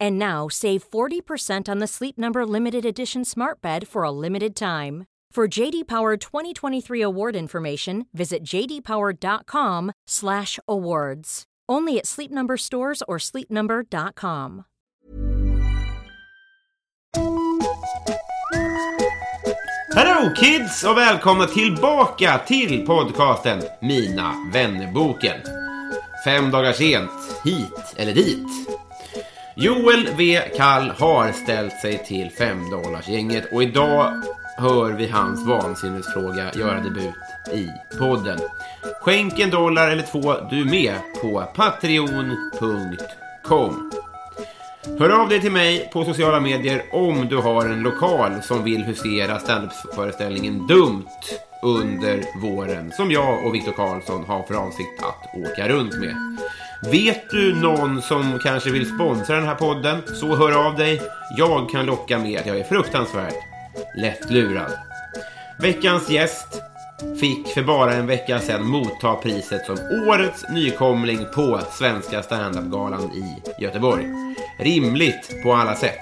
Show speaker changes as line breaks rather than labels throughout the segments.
And now save 40% on the Sleep Number limited edition Smart Bed for a limited time. For JD Power 2023 award information, visit jdpower.com/awards. Only at Sleep Number stores or sleepnumber.com.
Hello kids och välkomna tillbaka till podcasten Mina vännerboken. Fem dagar sent, hit eller dit. Joel V. Kall har ställt sig till 5 gänget och idag hör vi hans vansinnesfråga göra debut i podden. Skänk en dollar eller två du med på patreon.com. Hör av dig till mig på sociala medier om du har en lokal som vill husera standup-föreställningen Dumt under våren som jag och Viktor Karlsson har för avsikt att åka runt med. Vet du någon som kanske vill sponsra den här podden så hör av dig. Jag kan locka med att jag är fruktansvärt lättlurad. Veckans gäst fick för bara en vecka sedan motta priset som årets nykomling på Svenska standup-galan i Göteborg. Rimligt på alla sätt.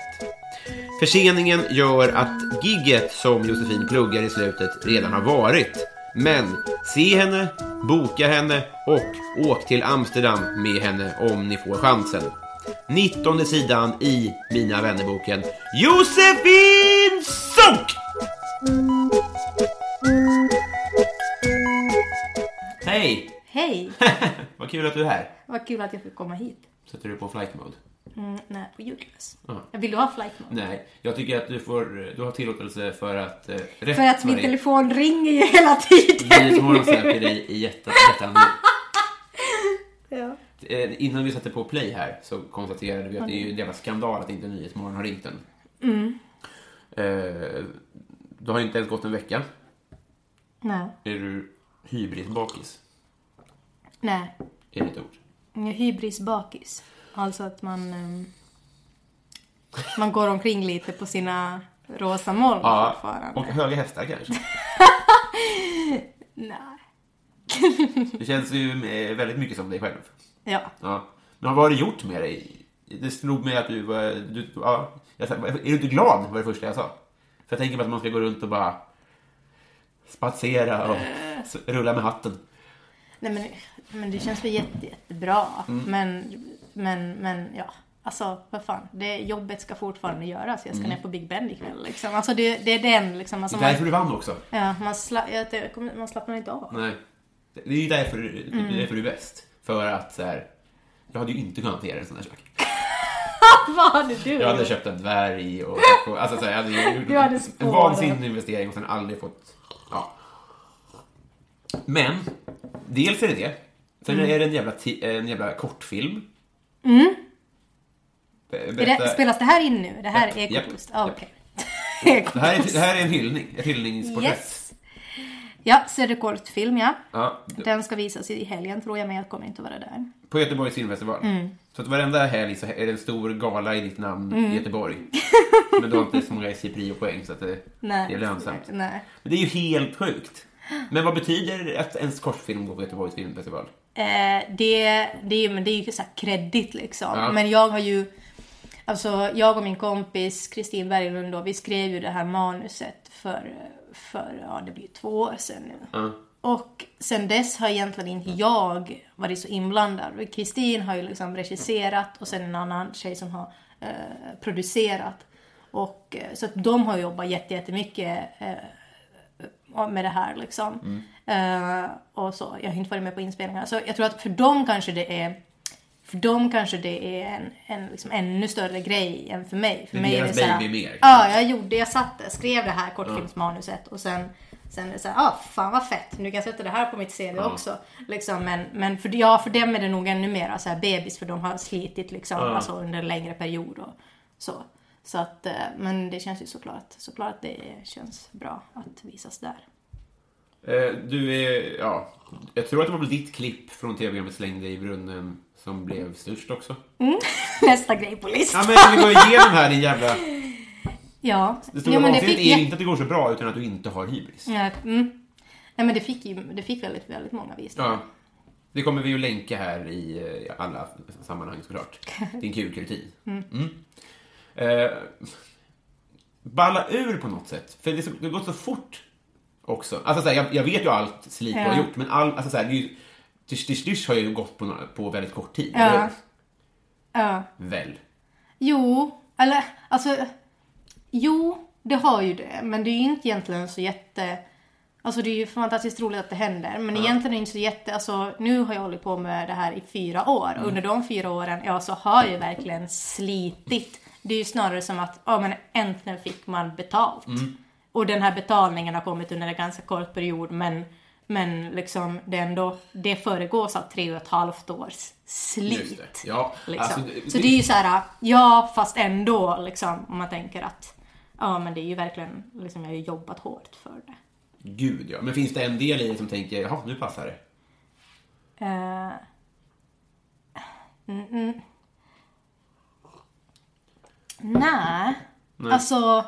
Förseningen gör att gigget som Josefin pluggar i slutet redan har varit. Men se henne, boka henne och åk till Amsterdam med henne om ni får chansen. 19 sidan i Mina vännerboken Josefin Sonck! Hej!
Hej!
Vad kul att du är här.
Vad kul att jag fick komma hit.
Sätter du på flight mode?
Mm, nej, på ljudlös.
Ja.
Vill du ha flight mode?
Nej, jag tycker att du, får, du har tillåtelse för att... Eh, rätt
För att min
det
telefon ringer ju hela tiden.
Nyhetsmorgon söker dig i jättean
Ja.
eh, Innan vi satte på play här så konstaterade vi att det är ju en jävla skandal att inte Nyhetsmorgon har ringt den.
Mm.
Eh, du har inte ens gått en vecka.
Nej.
Är du hybrisbakis?
Nej.
Är det ett ord?
Hybrisbakis. Alltså att man... ehm, man går omkring lite på sina rosa moln fortfarande.
och höga hästar kanske.
Nej.
Det känns ju eh, väldigt mycket som dig själv.
Ja.
Ja. Men vad har det gjort med dig? Det slog mig att du var... Du, ja, jag sa, är du inte glad? var det första jag sa. För jag tänker mig att man ska gå runt och bara spatsera och s- rulla med hatten.
Nej men, men det känns väl jätte, jättebra.
Mm.
Men, men, men ja. Alltså vad fan. Det, jobbet ska fortfarande göras. Jag ska ner på Big Ben ikväll liksom. Alltså det, det är den liksom. Alltså,
Mm. Det är därför
man,
du vann också.
ja, man, sla, jag, man slappnar inte av.
Nej. Det är ju därför, det
Mm.
är därför du är bäst. För att så här, jag hade ju inte kunnat hantera en sån här sak.
Vad hade du
Jag hade köpt en dvärg och... alltså så här, jag hade gjort
hade
en vansinnig investering och sen aldrig fått... Ja. Men, dels är det det. Sen
Mm.
är det en jävla, en jävla kortfilm. Berätta-
det, spelas det här in nu? Det här är
japp,
Ekoboost? Ah, okej.
det, här är, det här är en hyllning, ett hyllningsporträtt.
Yes. Ja, så är det kortfilm ja.
Ja, d-
Den ska visas i helgen tror jag, men jag kommer inte vara där.
på Göteborgs filmfestival.
Mm.
Så att varenda helg så är det en stor gala i ditt namn i Göteborg. Men du har inte så många SJ-prio-poäng så att det,
Nej.
det är lönsamt.
Nej.
Men det är ju helt sjukt. Men vad betyder att ens kortfilm går på Göteborgs filmfestival?
Eh, det, det, men det är ju så här kreddigt liksom.
Ja.
Men jag har ju, alltså jag och min kompis Kristin Berglund då, vi skrev ju det här manuset för, för ja det blir två år sedan nu.
Ja.
Och sen dess har egentligen inte jag varit så inblandad. Kristin har ju liksom regisserat och sen en annan tjej som har eh, producerat. Och, eh, så att de har jobbat jätte- jättemycket eh, med det här liksom.
Mm.
Eh, och så, jag har inte varit med på inspelningarna. Så jag tror att för dem kanske det är för dem kanske det är en, en liksom ännu större grej än för mig. För
Det är
mig
deras
det såhär-
baby mer.
Ja, jag gjorde, jag satt där, skrev det här kortfilmsmanuset och sen Sen är det såhär, ah fan vad fett, nu kan jag sätta det här på mitt CV också. Liksom, men men för, ja, för dem är det nog ännu mer så här bebis för de har slitit liksom, alltså, under en längre period och så. Så att, eh, men det känns ju såklart, såklart att det känns bra att visas där.
Eh, Du är, ja, jag tror att det var ditt klipp från tv-programmet Släng dig i brunnen som blev störst också.
Nästa grej på listan.
Ja, men vi går igenom här din jävla...
Ja,
Det stora
Jo, men det fick
är inte att det går så bra, utan att du inte har hybris.
Ja, mm. Nej men det fick ju, det fick väldigt, väldigt många visningar.
Ja. Det kommer vi ju länka här i eh, alla sammanhang såklart. Din kul-rutin. Mm. Eh, balla ur på något sätt. För det har gått så fort också. Alltså så här, jag, jag vet ju allt Slit
Ja.
har gjort, men all, alltså så här, Dish Dish Dish har ju gått på, några- på väldigt kort tid.
Ja.
eller?
Ja.
Väl?
Jo, eller alltså... Jo, det har ju det. Men det är ju inte egentligen så jätte... Alltså det är ju fantastiskt roligt att det händer. Men egentligen är det inte så jätte... Alltså nu har jag hållit på med det här i fyra år.
Mm.
Under de fyra åren, ja så har jag verkligen slitit. Det är ju snarare som att, ja men äntligen fick man betalt.
Mm.
Och den här betalningen har kommit under en ganska kort period. Men, men liksom det ändå, det föregås av tre och ett halvt års slit.
Det. Ja,
Liksom.
alltså, det-
så det är ju så här, ja fast ändå liksom om man tänker att ja men det är ju verkligen, liksom jag har ju jobbat hårt för det.
Gud ja. Men finns det en del i dig som tänker, jaha, nu passar det?
Eh, mm, mm. Nej, alltså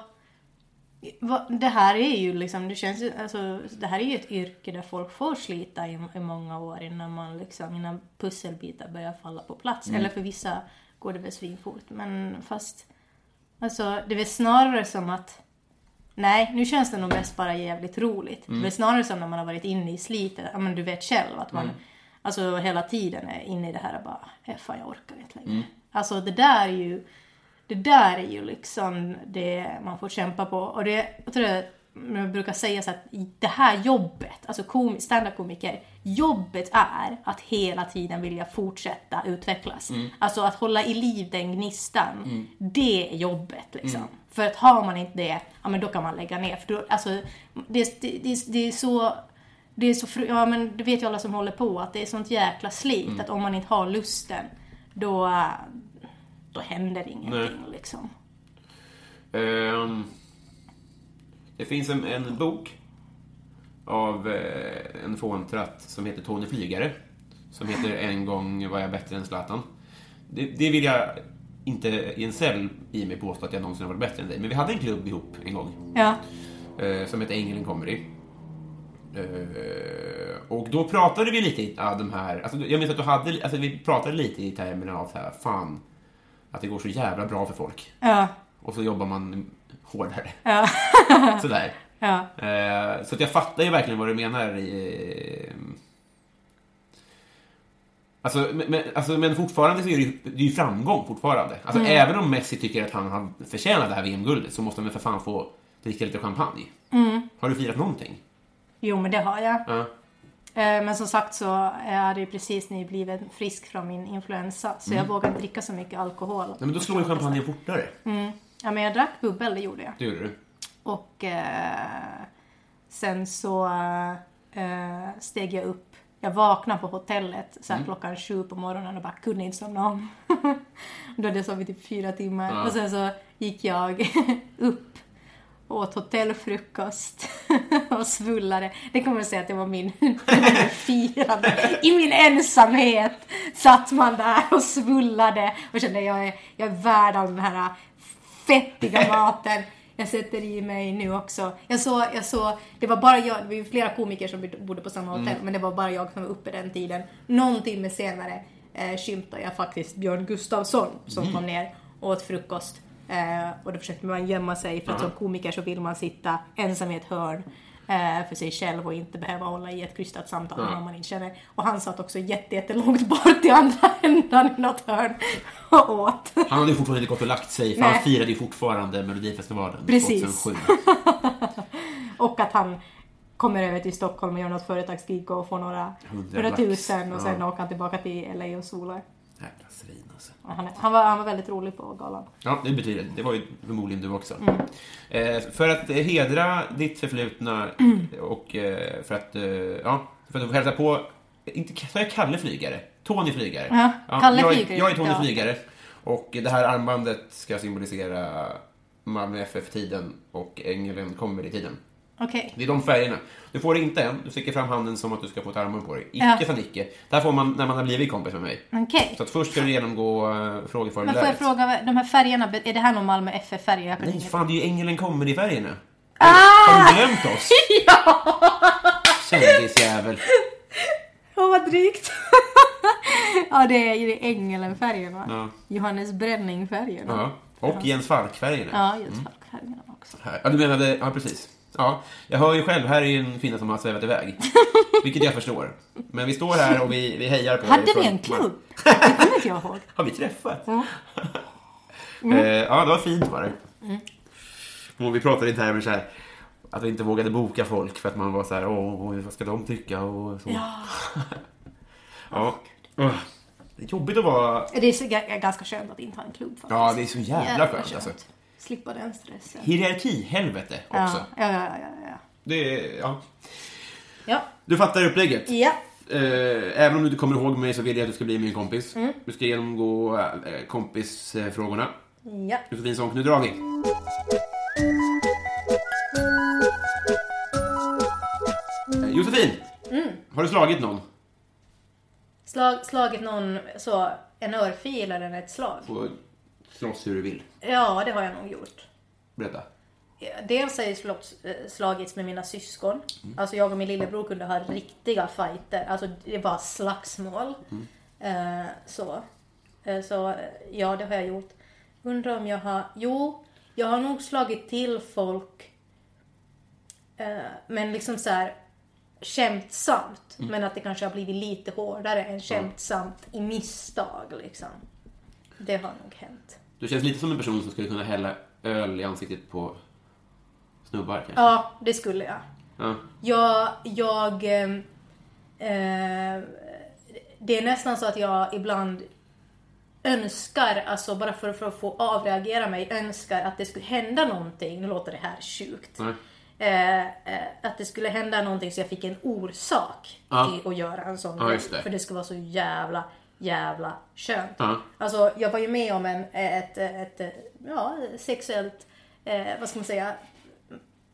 det här är ju liksom, det känns ju, alltså det här är ju ett yrke där folk får slita i, i många år innan man liksom, innan pusselbitar börjar falla på plats. Eller för vissa går det väl svinfort, men fast Alltså det är väl snarare som att Nej, nu känns det nog mest bara jävligt roligt. Det är väl snarare som när man har varit inne i slitet, ja men du vet själv att man Alltså hela tiden är inne i det här och bara, "Eh, fan jag orkar inte längre. Alltså det där är ju Det där är ju liksom det man får kämpa på. Och det, jag tror det, jag brukar säga så att det här jobbet, alltså kom, standup-komiker, jobbet är att hela tiden vilja fortsätta utvecklas. Alltså att hålla i liv den gnistan, det är jobbet liksom. För att har man inte det, ja men då kan man lägga ner. För då, alltså, det, det, det, det är så det är så, fru- ja men det vet ju alla som håller på att det är sånt jäkla slit att om man inte har lusten då, då händer ingenting liksom.
Ehm, det finns en, en bok av eh, en fåntratt som heter Tony Flygare. Som heter En gång var jag bättre än Zlatan. Det, det vill jag inte i en cell i mig påstå att jag någonsin har varit bättre än dig. Men vi hade en klubb ihop en gång.
Ja.
eh, som heter Ängeln Comedy. Eh, och då pratade vi lite ja, de här, alltså, jag minns att du hade, alltså, vi pratade lite i termerna av så här, fan, att det går så jävla bra för folk.
Ja.
Och så jobbar man hårdare.
Ja.
Sådär.
Ja.
Eh, så att jag fattar ju verkligen vad du menar. i, eh, Alltså, men, alltså, men fortfarande så är det ju, det är ju framgång fortfarande. Alltså, Även om Messi tycker att han har förtjänat det här VM-guldet så måste han väl för fan få dricka lite champagne. Har du firat någonting?
Jo men det har jag.
Ja.
Eh, Men som sagt så jag hade ju precis nyblivit frisk från min influensa så jag vågade inte dricka så mycket alkohol.
Nej, men då slår ju champagnen fortare.
Ja men jag drack bubbel, det gjorde jag.
Det gjorde du.
Och eh, sen så eh, steg jag upp. Jag vaknade på hotellet så här, klockan sju på morgonen och bara kunde inte somna om. Då hade jag sovit i fyra timmar. Och sen så gick jag upp åt hotellfrukost och svullade. Det kommer jag säga att det var min firande. I min ensamhet satt man där och svullade och kände jag är, jag är värd all den här fettiga maten. Jag sätter i mig nu också. Jag såg, jag såg, det var bara jag, det var ju flera komiker som bodde på samma hotell, men det var bara jag som var uppe den tiden. Någon timme senare eh, skymtade jag faktiskt Björn Gustafsson som kom ner och åt frukost. Eh, och då försökte man gömma sig för att som komiker så vill man sitta ensam i ett hörn eh, för sig själv och inte behöva hålla i ett krystat samtal med någon man inte känner. Och han satt också jätte, jättelångt bort i andra ändan i något hörn och åt.
Han hade ju fortfarande inte gått och lagt sig, för
Nej.
han firade ju fortfarande Melodifestivalen
Precis.
2007.
Och att han kommer över till Stockholm och gör något företagsgig och får några
Hundra
hundratusen och sen
Ja.
åker han tillbaka till LA och solar.
Alltså.
Han, var, han var väldigt rolig på galan.
Ja, det betyder det. var ju förmodligen du också.
Mm.
Eh, för att eh, hedra ditt förflutna och eh, för att, eh, ja, för att hälsa på, inte sa jag Kalle Flygare? Tony Flygare.
Ja, Kalle
jag, är-
Flygare,
Jag är Tony
ja.
Flygare. Och det här armbandet ska symbolisera Malmö FF-tiden och Ängeln Comedy-tiden.
Okej.
Det är de färgerna. Du får det inte än. Du sticker fram handen som att du ska få ett armband på dig. Icke
Ja.
Nicke. Det här får man när man har blivit kompis med mig.
Okej.
Så att först ska du genomgå uh,
Men får jag
frågeformuläret.
fråga, de här färgerna, är det här någon Malmö FF-färger? Kan
Nej, fan det är ju Ängeln Comedy-färgerna.
Ah!
Har du glömt oss? Kändisjävel.
Åh vad drygt! ja det är ju Ängeln-färgerna.
Ja.
Johannes Bränning-färgerna.
Ja. Och Jens Falk-färgerna.
Ja, just Falk-färgerna också.
Ja, du menade, ja precis. Ja, jag hör ju själv, här är ju en kvinna som har svävat iväg. Vilket jag förstår. Men vi står här och vi, vi hejar på
Hade vi
från-
en klubb? Det kommer inte jag ihåg.
Har vi träffat?
Mm.
Eh, ja, det var fint var det. Och vi pratade i termer så här att vi inte vågade boka folk för att man var så här, åh, vad ska de tycka och så.
Ja.
Ja. Det är jobbigt att vara...
Det är ganska skönt att inte ha en klubb faktiskt.
Ja, det är så jävla skönt alltså.
Slippa den stressen.
Hierarki-helvete också.
Ja, ja, ja, ja, ja.
Det ja.
Ja.
Du fattar upplägget.
Ja.
Eh, även om du inte kommer ihåg mig så vill jag att du ska bli min kompis.
Mm.
Du ska genomgå eh, kompisfrågorna.
Ja.
Josefin nu drar vi. Eh, Josefin!
Mm.
Har du slagit någon?
Slag, slagit någon så, en örfil eller ett slag?
Och slåss hur du vill.
Ja, det har jag nog gjort.
Berätta.
Dels har jag slått, eh, slagits med mina syskon. Alltså jag och min lillebror kunde ha riktiga fighter. Alltså det var slagsmål. Eh, så. Eh, så ja, det har jag gjort. Undrar om jag har... Jo, jag har nog slagit till folk. Eh, men liksom så här skämtsamt. Men att det kanske har blivit lite hårdare än skämtsamt i misstag liksom. Det har nog hänt.
Du känns lite som en person som skulle kunna hälla öl i ansiktet på snubbar kanske.
Ja, det skulle jag.
Ja.
Jag, jag ehm, eh, det är nästan så att jag ibland önskar, alltså bara för, för att få avreagera mig, önskar att det skulle hända någonting, nu låter det här sjukt,
Nej.
eh, eh, att det skulle hända någonting så jag fick en orsak
Ja.
till att göra en sån
Ja,
grej. För det skulle vara så jävla, jävla skönt.
Ja.
Alltså jag var ju med om en, ett, ett, ett ja, sexuellt, eh, vad ska man säga,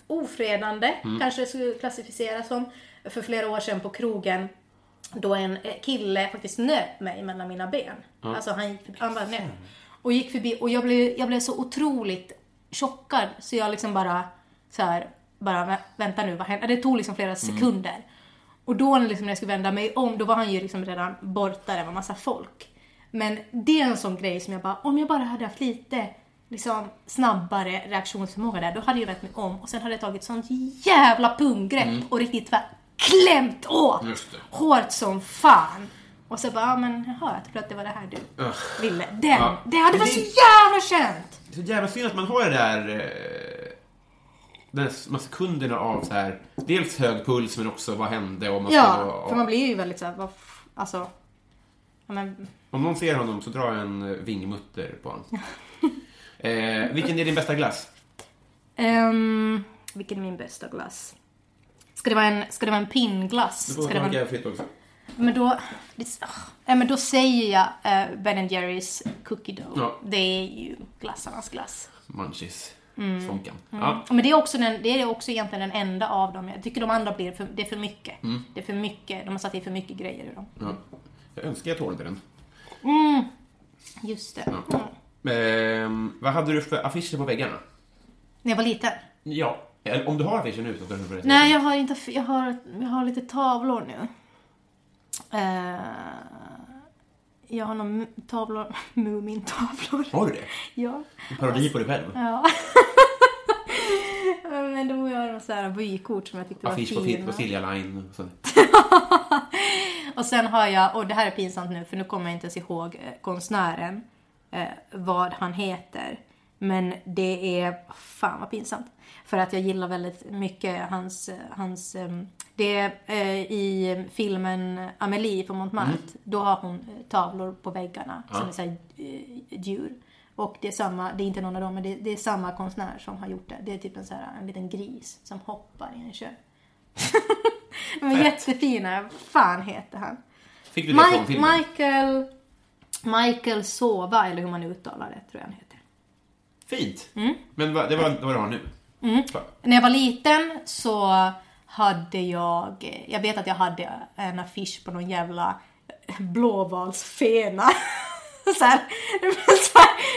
ofredande,
Mm.
kanske det skulle klassificeras som, för flera år sedan på krogen. Då en kille faktiskt nöp mig mellan mina ben. Alltså han gick förbi, han bara nöp. Och gick förbi och jag blev, jag blev så otroligt chockad så jag liksom bara så här, bara vä- vänta nu, vad händer? Det tog liksom flera sekunder. Och då liksom när jag skulle vända mig om, då var han ju liksom redan borta, det var massa folk. Men det är en sån grej som jag bara, om jag bara hade haft lite liksom, snabbare reaktionsförmåga där, då hade jag vänt mig om och sen hade jag tagit sånt jävla punggrepp och riktigt tvär, klämt åt! Hårt som fan! Och så bara, ja men jaha, jag trodde att det var det här du
Ugh.
ville. Den,
Ja.
det hade varit så jävla
är så jävla synd att man har det där... Eh, de här sekunderna av så här... Dels hög puls men också vad hände och man ska
Ja,
då-
för man blir ju väldigt såhär, vad f- alltså... Men,
Om någon ser honom så drar jag en eh, vingmutter på honom. eh, vilken är din bästa glass?
ehm, vilken är min bästa glass? Ska det vara en, ska det vara en pinnglass?
Du
Ska
får
det vara en,
fritt också.
men då... Det, ja, men då säger jag uh, Ben Jerrys Cookie Dough.
Ja.
Det är ju glassarnas glass.
Munchies.
Mm.
Sonkan. Ja.
Men det är, också den, det är också egentligen den enda av dem. Jag tycker de andra blir för, det är för mycket.
Mm.
Det är för mycket. De har satt i för mycket grejer i dem.
Ja. Jag önskar jag tålde den.
Just det.
Ja.
Ja.
Ehm, vad hade du för affischer på väggarna?
När jag var liten.
Ja. Eller om du har affischer nu så.
Nej, jag har inte... Jag har, jag har lite tavlor nu. Eh, jag har några tavlor, Mumin-tavlor.
Har du det?
Ja.
En parodi på dig själv?
ja. Men då har jag några så här vykort som jag tyckte var
Affisch på,
fina.
på Silja Line. och så.
Och sen har jag, och det här är pinsamt nu för nu kommer jag inte ens ihåg eh, konstnären, eh, vad han heter. Men det är, fan vad pinsamt. För att jag gillar väldigt mycket hans, hans ehm, det är eh, i filmen Amelie på Montmartre.
Mm.
Då har hon eh, tavlor på väggarna som är såhär eh, djur. Och det är samma, det är inte någon av dem, men det, det är samma konstnär som har gjort det. Det är typ en, så här, en liten gris som hoppar i en sjö. De är jättefina. Vad fan heter han?
Fick du det från
Mike,
filmen?
Michael... Michael Sova, eller hur man uttalar det, tror jag han heter.
Fint.
Mm.
Men det var vad du har nu? Så.
När jag var liten så hade jag, jag vet att jag hade en affisch på någon jävla blåvalsfena. så här, det,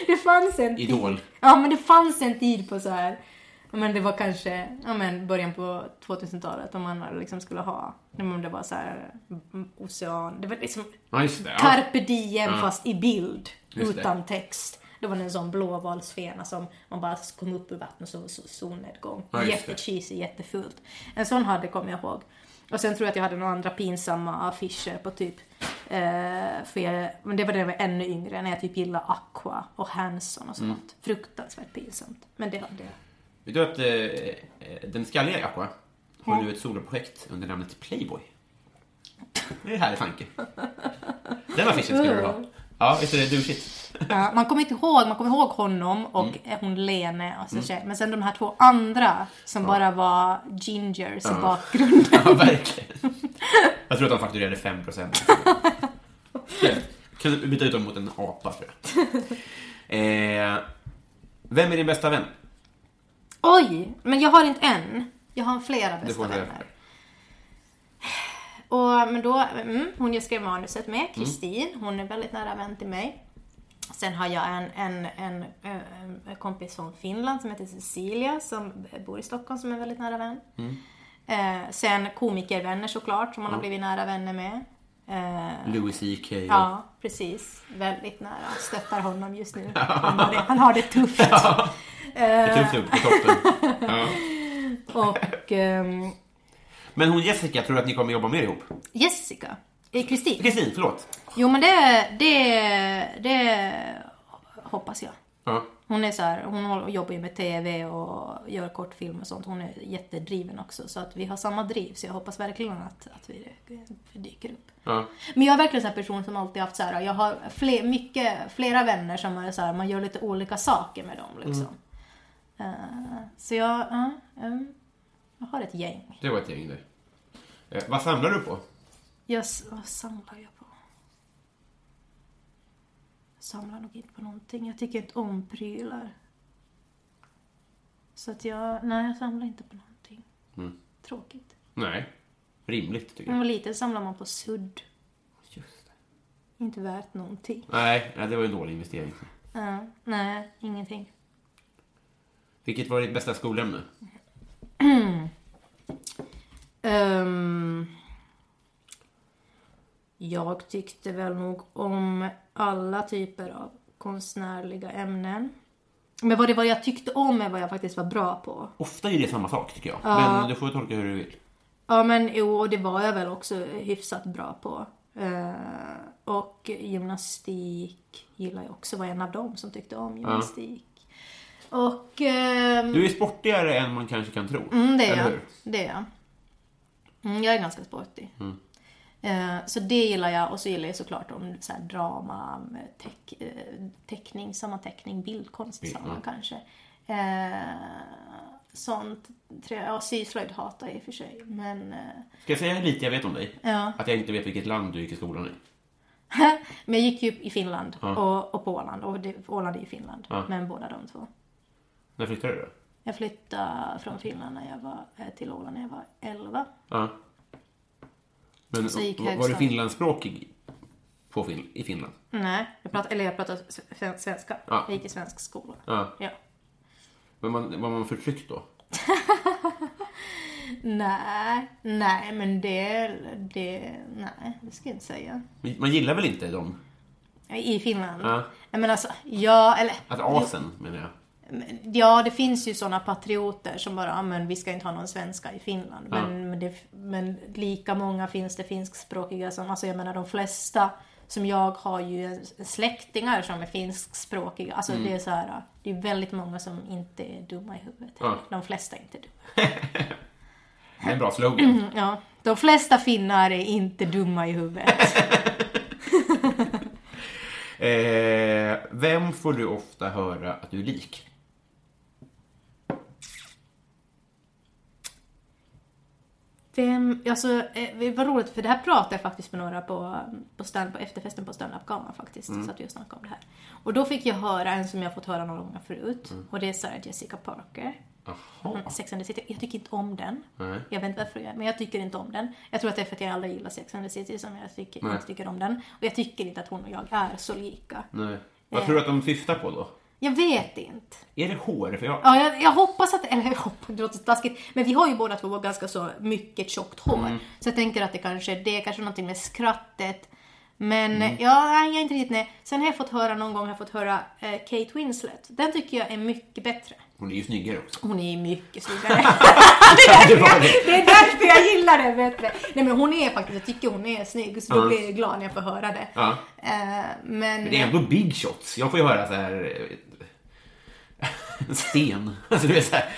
det fanns en tid.
Idol.
Ja men det fanns en tid på så här. ja, Men det var kanske ja, men början på 2000-talet om man liksom skulle ha, om det var så här mm, ocean, det var liksom
Ja, det. Ja.
carpe diem fast i bild
Just det.
utan text. Det var en sån blåvalsfena som man bara kom upp ur vattnet och så solnedgång.
Ja, det.
Jättecheesy, jättefult. En sån hade kommer jag ihåg. Och sen tror jag att jag hade några andra pinsamma affischer på typ, eh, för jag, men det var när jag var ännu yngre, när jag typ gillade Aqua och Hanson och sånt.
Mm.
Fruktansvärt pinsamt. Men det hade jag.
Vet du att eh, eh, den skalliga Aqua har nu ett soloprojekt under namnet Playboy? Det är en härlig tanke. Den affischen skulle du ha. Ja, visst är det douchigt?
Ja, man kommer inte ihåg, man kommer ihåg honom och
Mm.
hon Lene, alltså tjej. men sen de här två andra som bara var gingers i bakgrunden.
Ja, verkligen. Jag tror att de fakturerade 5 procent. Kan du byta ut dem mot en apa, tror jag. Eh, vem är din bästa vän?
Oj, men jag har inte en. Jag har flera bästa vänner. Och, men då, mm, hon jag skrev manuset med, Kristin, hon är väldigt nära vän till mig. Sen har jag en, en, en, eh, en kompis från Finland som heter Cecilia som bor i Stockholm som är väldigt nära vän. Eh, sen komikervänner såklart som man har blivit nära vänner med. Eh,
Louis CK.
Ja, precis. Väldigt nära. Stöttar honom just nu. Han har det, han har det tufft.
Det är tufft upp på toppen. Ja.
Och ehm,
Men hon Jessica, tror du att ni kommer jobba mer ihop?
Jessica. Eh, Kristin.
Kristin, förlåt.
Jo men det, det, det hoppas jag.
Ja.
Hon är så här, hon jobbar ju med TV och gör kortfilm och sånt. Hon är jättedriven också. Så att vi har samma driv. Så jag hoppas verkligen att, att vi dyker upp.
Ja.
Men jag är verkligen en person som alltid haft så här, jag har fler, mycket, flera vänner som är så här, man gör lite olika saker med dem liksom. Eh, så jag, ja, mm, jag har ett gäng.
Det var ett gäng det. Eh, vad samlar du på?
Jag, vad samlar jag på? Jag samlar nog inte på någonting. Jag tycker inte om prylar. Så att jag, nej jag samlar inte på någonting. Tråkigt.
Nej. Rimligt, tycker
När man
jag.
var liten samlade man på sudd.
Just det.
Inte värt någonting.
Nej, ja, det var ju en dålig investering.
Ja, nej, ingenting.
Vilket var ditt bästa skolämne?
Ehm, jag tyckte väl nog om alla typer av konstnärliga ämnen. Men vad det var jag tyckte om är vad jag faktiskt var bra på.
Ofta är det samma sak, tycker jag. Men du får tolka hur du vill.
Ja men jo, och det var jag väl också hyfsat bra på. Eh, och gymnastik gillar jag också, var en av dem som tyckte om gymnastik. Och... ehm,
Du är sportigare än man kanske kan tro.
Mm, det är jag.
hur?
Det är jag. Mm, jag är ganska sportig. Eh, så det gillar jag och så gillar jag såklart om så här drama, teck, eh, teckning, samma teckning, bildkonst,
Bild,
samma
ja.
kanske. Eh, sånt, ja syslöjd hatar jag i och för sig. Men, eh,
Ska jag säga lite jag vet om dig?
Ja.
Att jag inte vet vilket land du gick i skolan i.
men jag gick ju i Finland och, och på Åland och det, Åland är ju Finland.
Ja.
Men båda de två.
När flyttade du då?
Jag flyttade från Finland när jag var, eh, till Åland när jag var 11.
Ja. Men var, var du finlandsspråkig på fin, i Finland?
Nej, jag pratar, eller jag pratar sven- svenska.
Ja.
Jag gick i svensk skola.
Ja.
Ja.
Men man, var man förtryckt då?
Nej, nej men det, det, nej det ska jag inte säga.
Man gillar väl inte dem?
I Finland?
Ja.
Menar alltså, ja eller...
Att asen, menar jag.
Ja, det finns ju såna patrioter som bara, "Ja, men vi ska inte ha någon svenska i Finland. Men, men, det, men lika många finns det finskspråkiga som, alltså jag menar de flesta som jag har ju släktingar som är finskspråkiga. Alltså det är så här, det är väldigt många som inte är dumma i huvudet.
Ja.
De flesta är inte dumma.
Det är en bra slogan.
Ja, de flesta finnar är inte dumma i huvudet.
Eh, vem får du ofta höra att du är lik?
Vem, alltså, eh, det var roligt för det här pratade jag faktiskt med några på, på, stand, på efterfesten på standup-galan faktiskt.
Mm.
Så att vi och snackade om det här. Och då fick jag höra en som jag fått höra några gånger förut.
Mm.
Och det är Sarah Jessica Parker.
Jaha.
Mm, Sex and the City. Jag tycker inte om den.
Nej.
Jag vet inte varför jag men jag tycker inte om den. Jag tror att det är för att jag aldrig gillar Sex and the City som jag tycker, inte tycker om den. Och jag tycker inte att hon och jag är så lika.
Nej. Vad tror du att de syftar på då?
Jag vet inte.
Är det hår? För jag...
Ja, jag, jag hoppas att, eller jag hoppas, det låter taskigt, men vi har ju båda två ganska så mycket tjockt hår.
Mm.
Så jag tänker att det kanske är det, kanske någonting med skrattet. Men
Mm.
ja, nej, jag är inte riktigt nej. Sen har jag fått höra någon gång, har jag fått höra eh, Kate Winslet. Den tycker jag är mycket bättre.
Hon är ju snyggare också.
Hon är mycket snyggare.
det
är därför jag gillar det bättre. Nej men hon är faktiskt, jag tycker hon är snygg. Så då
Ja.
blir jag glad när jag får höra det.
Ja.
Eh, men...
Men det är ändå big shots. Jag får ju höra så här... En sten. Alltså, du är så här.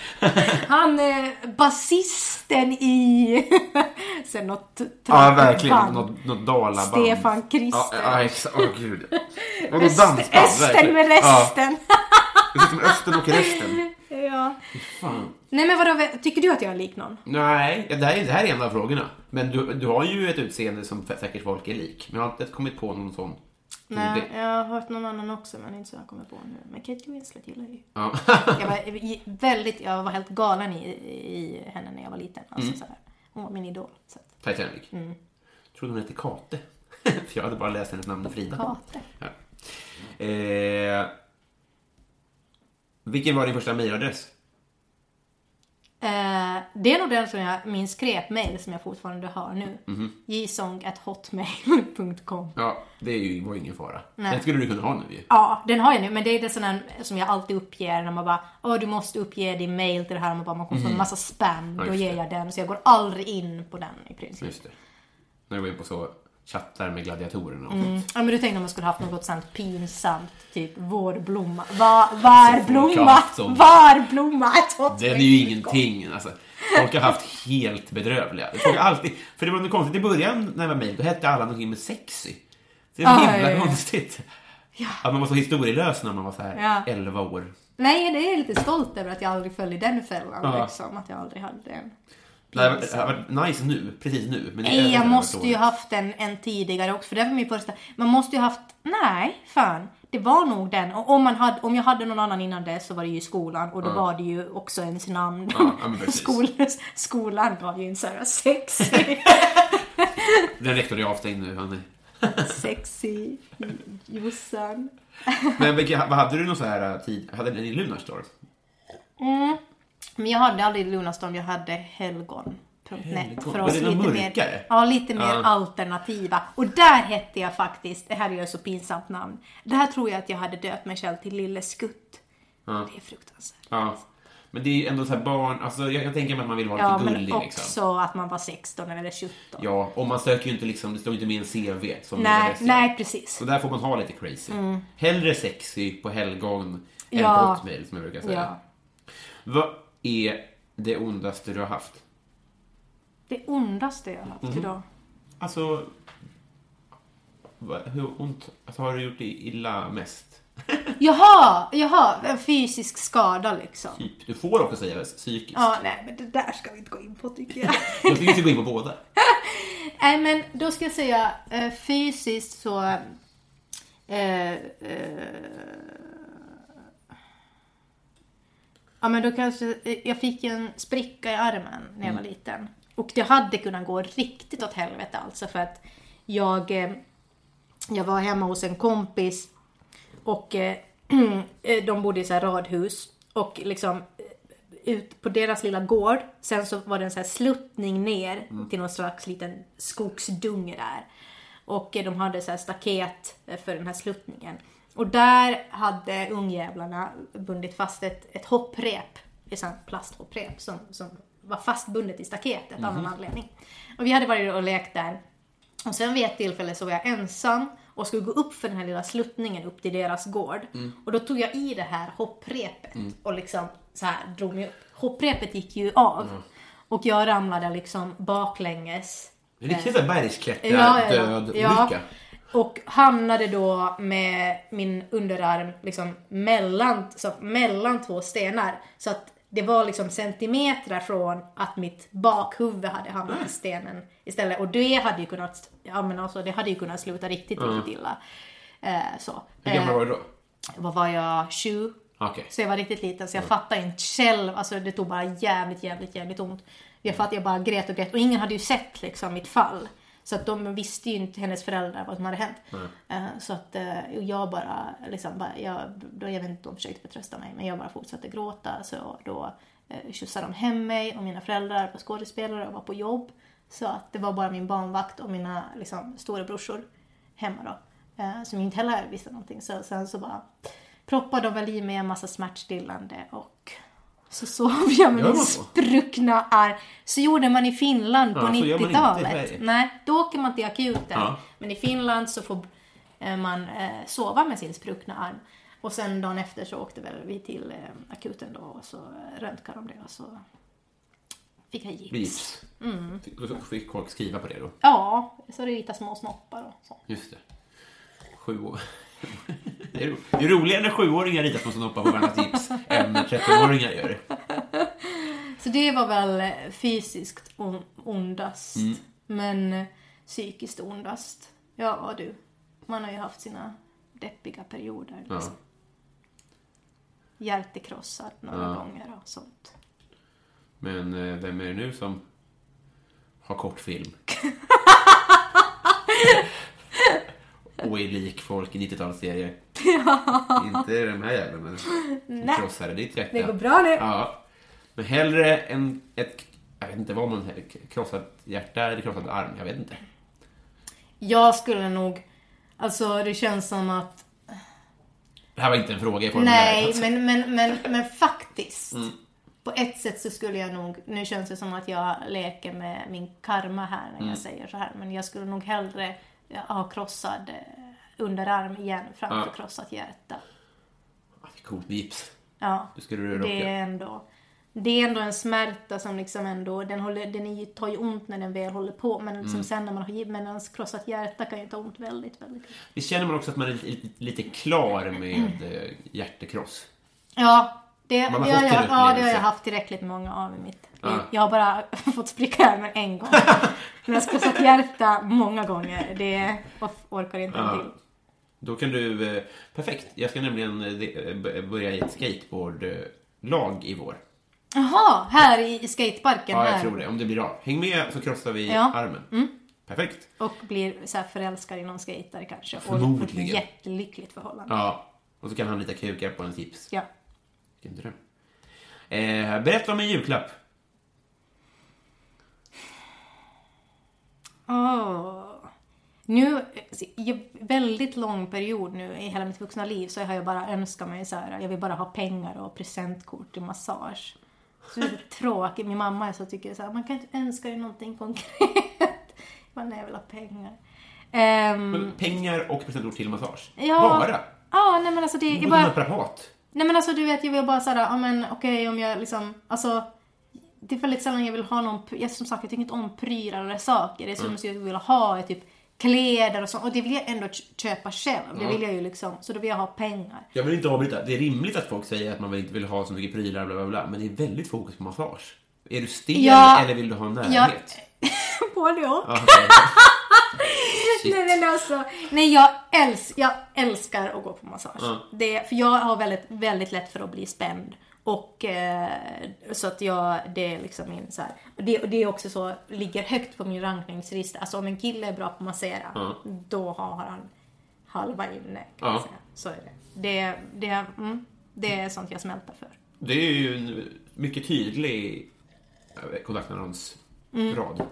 Han är basisten i... Sen något
Ja, verkligen.
band.
Något, något dalaband.
Stefan Krister.
Ja, ja exakt. Åh, gud. Vadå
Öst-
dansband?
Östen
verkligen.
med resten.
Ja, det är som östen och resten.
Ja.
Fan.
Nej men vadå, tycker du att jag är lik någon?
Nej, det här, är, det här är en av frågorna. Men du, du har ju ett utseende som säkert folk är lik. Men jag har inte kommit på någon sån.
Nej, jag har hört någon annan också men inte så jag kommer på nu. Men Kate Winslet gillar jag ju.
Ja.
Jag var väldigt, jag var helt galen i, i henne när jag var liten. Alltså
Mm.
så här. Hon var min idol. Så
Titanic.
Mm.
Trodde hon hette Kate. För jag hade bara läst hennes namn Frida.
Kate.
Ja. Eh, vilken var din första mejladress?
Eh, det är nog den som jag, min skräpmail som jag fortfarande har nu.
Mhm.
jsong.hotmail.com
Ja, det är ju, var ju ingen fara.
Nej.
Den skulle du kunna ha nu ju.
Ja, den har jag nu, men det är det sån här som jag alltid uppger när man bara Åh, du måste uppge din mail till det här och man bara man kommer få en massa spam.
Ja,
Då ger jag den, så jag går aldrig in på den i princip.
Just det. När du var inne på så chattar med gladiatorerna och
Mm. Ja, men du tänkte om man skulle haft något sånt pinsamt, typ vårblomma. Va, varblomma,
haft sånt.
varblomma. ett hot
Den är ju ingenting. Alltså. Folk har haft helt bedrövliga. Folk har alltid, för det var något konstigt i början när jag var med, då hette alla någonting med sexy. Det är
Ja,
himla
ja, ja.
konstigt. Att man var så historielös när man var så här
Ja.
11 år.
Nej, det är jag lite stolt över att jag aldrig föll i den fällan
Ja.
liksom. Att jag aldrig hade den.
Det hade varit- nice nu, precis nu. Men
Nej, jag måste ju haft en, en tidigare också, för det var min första. Man måste ju haft, nej, fan. Det var nog den. Och om, man hade, om jag hade någon annan innan det så var det ju skolan och då var det ju också ens namn.
Ja.
Skol, skolan gav ju en sån här sexy,
Den rektorn är avstängd nu. Är...
sexy Jossan.
Men vad hade du någon så här äh, tid? Hade den i Lunarstorm?
Men jag hade aldrig Lunarstorm, jag hade
Helgon.
för oss lite
mörkare?
mer, ja, lite mer
Ja.
alternativa. Och där hette jag faktiskt, det här är ju så pinsamt namn, där tror jag att jag hade döpt mig själv till Lille Skutt. Det är fruktansvärt.
Ja. Men det är ju ändå så här barn, alltså jag, jag tänker mig att man vill vara
Ja,
lite
men
gullig
också
liksom.
att man var 16 eller 17.
Ja, och man söker ju inte liksom, det står ju inte med en CV som
nej, nej, precis.
Så där får man ha lite crazy. Hellre sexy på helgon än
Ja.
på hotmail som jag brukar säga.
Ja.
Vad är det ondaste du har haft?
Det ondaste jag har haft idag.
Alltså, hur ont alltså, har du gjort dig illa mest?
Jaha, jaha, en fysisk skada liksom.
Typ. Du får också säga psykiskt.
Ja, nej, men det där ska vi inte gå in på tycker jag.
Jag tycker vi ska gå in på båda.
Nej men då ska jag säga eh, fysiskt så... Eh, eh, ja men då kanske... Jag fick en spricka i armen när jag var liten. Och det hade kunnat gå riktigt åt helvete alltså för att jag... Eh, jag var hemma hos en kompis och eh, eh, de bodde i så här radhus. Och liksom ut på deras lilla gård. Sen så var det en så här sluttning ner till någon slags liten skogsdunge där. Och de hade så här staket för den här sluttningen. Och där hade ungjävlarna bundit fast ett, ett hopprep, ett sånt plasthopprep som, som var fastbundet i staketet av någon anledning. Och vi hade varit och lekt där. Och sen vid ett tillfälle så var jag ensam och skulle gå upp för den här lilla sluttningen upp till deras gård. Och då tog jag i det här hopprepet och liksom så här drog mig upp. Hopprepet gick ju av. Och jag ramlade liksom baklänges.
En riktig sån här bergsklättrar,
Ja, ja, ja. Och hamnade då med min underarm liksom mellan, så, mellan två stenar. Så att det var liksom centimeter från att mitt bakhuvud hade hamnat i stenen istället. Och det hade ju kunnat, ja men alltså det hade ju kunnat sluta riktigt, riktigt illa. Eh, så.
Hur gammal
Eh,
var du då?
vad var jag? 20?
Okej.
Så jag var riktigt liten så jag fattade inte själv, alltså det tog bara jävligt, jävligt, jävligt ont. Jag fattade, jag bara grät och grät och ingen hade ju sett liksom mitt fall. Så att de visste ju inte, hennes föräldrar, vad som hade hänt. Eh, Så att eh, jag bara, liksom, bara jag, då, jag vet inte, de försökte betrösta mig, men jag bara fortsatte gråta. Så då eh, skjutsade de hem mig och mina föräldrar var skådespelare och var på jobb. Så att det var bara min barnvakt och mina liksom, storebrorsor hemma då. Eh, som inte heller visste någonting. Så sen så bara proppade de väl i mig en massa smärtstillande och så sov jag med min spruckna arm. Så gjorde man i Finland på
Ja, så gör man inte i
90-talet.
Sverige.
Nej, då åker man till akuten.
Ja.
Men i Finland så får eh, man eh, sova med sin spruckna arm. Och sen dagen efter så åkte väl vi till eh, akuten då och så röntgade de det och så fick jag gips.
Gips.
Mm.
Fick, folk skriva på det då?
Ja, så ritade små snoppar och så.
Just det. Sju år. Det är, det är roligare när sjuåringar ritar små snoppar på varandras gips än när 13-åringar gör det.
Så det var väl eh, fysiskt on- ondast.
Mm.
Men eh, psykiskt ondast. Ja du, man har ju haft sina deppiga perioder.
Ja.
Liksom. Hjärtekrossad några
Ja.
gånger och sånt.
Men eh, vem är det nu som har kortfilm? Och är lik folk i 90-talsserier. Inte de här jävlarna.
Nej.
Krossade ditt hjärta.
Det går bra nu.
Ja. Men hellre en, ett, jag vet inte vad man krossat hjärta eller krossad arm. Jag vet inte.
Jag skulle nog, alltså det känns som att
Det här var inte en fråga i formuläret.
Nej,
alltså.
men, men, men, men faktiskt.
Mm.
På ett sätt så skulle jag nog, nu känns det som att jag leker med min karma här när
Mm.
jag säger så här, men jag skulle nog hellre ha krossad eh, underarm igen framför
Ja.
krossat hjärta.
Coolt med gips.
Ja,
Det skulle du
det är ändå, det är ändå en smärta som liksom ändå, den, håller, den tar ju ont när den väl håller på, men
Mm.
som sen när man har ens krossat hjärta kan ju ta ont väldigt, väldigt.
Det känner man också att man är lite, lite klar med eh, hjärtekross.
Ja, det,
Man har
det, har jag, ja, det har jag haft tillräckligt många av i mitt.
Ja.
Jag har bara fått spricka armen en gång. Men jag ska sätta hjärta många gånger. Det orkar inte
Ja.
till.
Då kan du... Eh, perfekt. Jag ska nämligen eh, eh, börja i ett skateboardlag i vår.
Jaha, här i, skateparken
Ja, jag
här.
tror det. Om det blir av. Häng med så krossar vi
Ja.
armen. Perfekt.
Och blir så här förälskad i någon skater kanske. Och
Förmodligen.
får ett jättelyckligt förhållande.
Ja. Och så kan han lita kukar på en tips.
Ja.
Vilken dröm. Eh, berätta om en julklapp.
Åh. Nu, i väldigt lång period nu i hela mitt vuxna liv så har jag bara önskat mig så här, jag vill bara ha pengar och presentkort till massage. Så det är tråkigt. Min mamma är så tycker så här, man kan inte önska dig någonting konkret. Nej jag vill ha pengar.
Men pengar och presentkort till massage.
ja,
Bara.
Ja, nej men alltså det är bara...
naprapat.
Nej men alltså du vet, jag vill bara såhär, ja men okej om jag liksom, alltså det är väldigt sällan jag vill ha någon, jag, som sagt jag tycker inte om prylar eller saker. Det är som jag vill ha är typ kläder och sånt. Och det vill jag ändå köpa själv. Det
Ja.
vill jag ju liksom, så då vill jag ha pengar.
Jag vill inte avbryta. Det är rimligt att folk säger att man inte vill ha så mycket prylar, bla bla bla. Men det är väldigt fokus på massage. Är du stel
Ja.
eller vill du ha närhet?
både och.
Ja, okej. Shit.
Nej men alltså, nej jag, äls, jag älskar att gå på massage.
Ja.
Det, för jag har väldigt, väldigt lätt för att bli spänd. Och eh, så att jag, det är liksom min så här, och det, och det är också så, ligger högt på min rankningslista. Alltså om en kille är bra på att massera,
Ja.
då har han halva inne. Kan
Ja.
säga. Så är det. Det, det, mm, det är sånt jag smälter för.
Det är ju en mycket tydlig eh, kontaktannonsrad.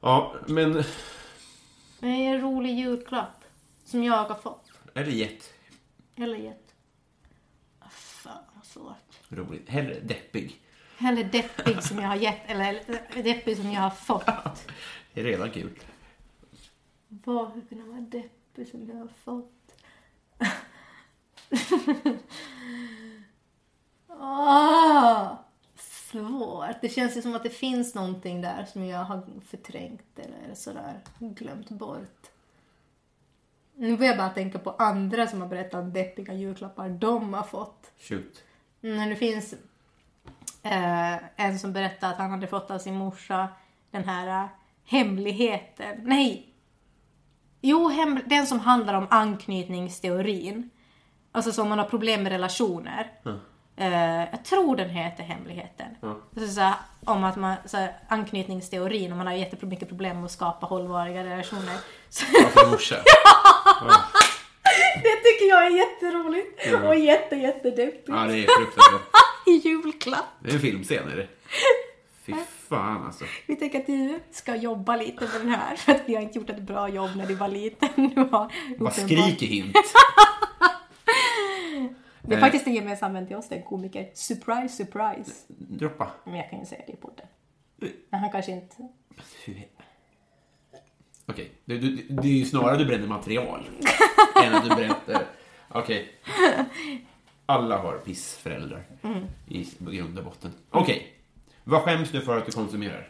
Ja, men
Det är en rolig julklapp. Som jag har fått.
det gett
Eller gett. Ah, Fan vad svårt.
roligt? Hellre deppig.
Eller deppig som jag har gett, eller deppig som jag har fått.
Det är redan kul.
Vad skulle kunna vara deppig som jag har fått? Åh, svårt. Det känns ju som att det finns någonting där som jag har förträngt eller sådär glömt bort. Nu börjar jag bara tänka på andra som har berättat om deppiga julklappar de har fått.
Shoot.
Mm, det finns eh, en som berättade att han hade fått av sin morsa den här eh, hemligheten. Nej! Jo, hem, den som handlar om anknytningsteorin. Alltså som man har problem med relationer. Eh, jag tror den heter Hemligheten. Alltså, så här, om att man, så här, anknytningsteorin, om man har jättemycket problem med att skapa hållbara relationer. Så,
Ja, för morsa.
det tycker jag är jätteroligt och jätte, jättedeppigt.
Ja, det är fruktansvärt.
I julklapp.
Det är en filmscen, är det? Fy fan alltså.
Vi tänker att du ska jobba lite med den här för att vi har inte gjort ett bra jobb när du var liten. Du har
Vad
uppenbar-
skriker hint?
Det är faktiskt en gemensam vän till oss, den komiker. Surprise, surprise.
Droppa.
Men jag kan ju säga det i podden. Men han kanske inte...
Okej, det, det, det är ju snarare du bränner material än att du berättar. Okej. Alla har pissföräldrar i grund och botten. Okej. Vad skäms du för att du konsumerar?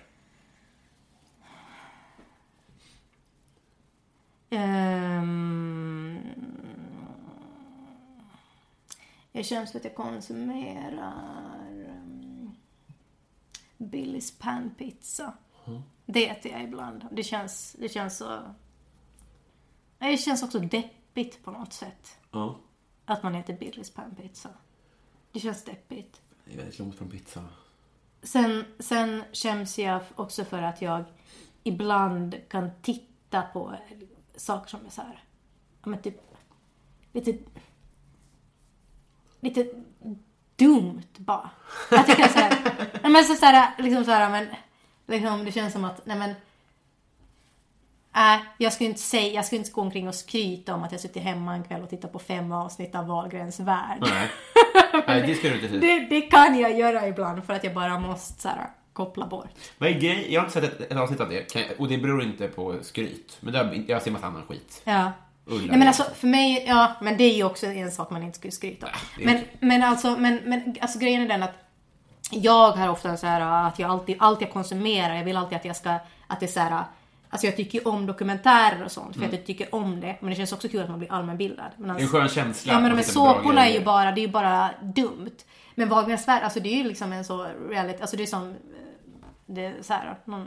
Ehm, jag känns för att jag konsumerar um, Billys panpizza. Det äter jag ibland. Det känns, det känns så... Det känns också deppigt på något sätt.
Ja.
Att man äter Billys panpizza. Det känns deppigt.
Det är väldigt långt från pizza.
Sen, sen skäms jag också för att jag ibland kan titta på saker som är så här, ja men typ, lite, lite dumt bara. Jag tycker så här, nej men så, så här, liksom så här, men, liksom det känns som att, nej men, Nej, jag skulle inte säga, jag skulle inte gå omkring och skryta om att jag suttit hemma en kväll och tittat på fem avsnitt av Wahlgrens värld.
Nej. Nej, det ska du inte säga.
Det, det kan jag göra ibland för att jag bara måste så här, koppla bort.
Vad är grej? Jag har inte sett ett, ett avsnitt av det. Kan jag, och det beror inte på skryt. Men det jag ser massa annan skit.
Ja.
Ulla.
Nej, men alltså för mig, ja men det är ju också en sak man inte skulle skryta om.
är
Men, men alltså, men, men alltså grejen är den att jag har ofta så här att jag alltid, allt jag konsumerar, jag vill alltid att jag ska, att det är så här Alltså jag tycker ju om dokumentärer och sånt för att jag tycker om det. Men det känns också kul att man blir allmänbildad. Men
Det är
alltså,
en skön känsla.
Ja men de här såporna är ju bara, det är ju bara dumt. Men Wahlgrens värld, alltså det är ju liksom en så reality, alltså det är som, eh, det är så här, någon,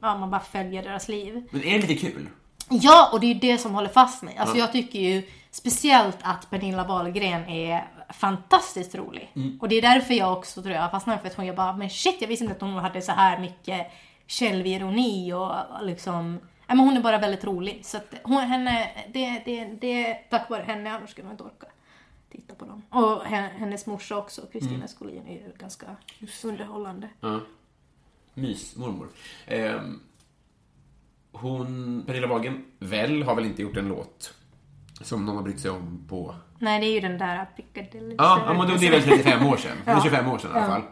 ja man bara följer deras liv.
Men är det lite kul?
Ja, och det är ju det som håller fast mig. Alltså jag tycker ju speciellt att Pernilla Wahlgren är fantastiskt rolig. Och det är därför jag också tror jag fastnade för att hon jag bara, men shit jag visste inte att hon hade så här mycket självironi och liksom Ja, men hon är bara väldigt rolig. Så att hon, henne, det, det, det är tack vare henne, annars skulle man inte orka titta på dem. Och hen- hennes morsa också, Kristina Skolin, är ju ganska underhållande.
Ja. Mysmormor. Ehm, hon, Pernilla Wahlgren, väl, har väl inte gjort en låt som någon har brytt sig om på...
Nej, det är ju den där Piccadilly
Ja, ja men det är väl 35 år sedan.
Ja.
25 år sedan i alla fall.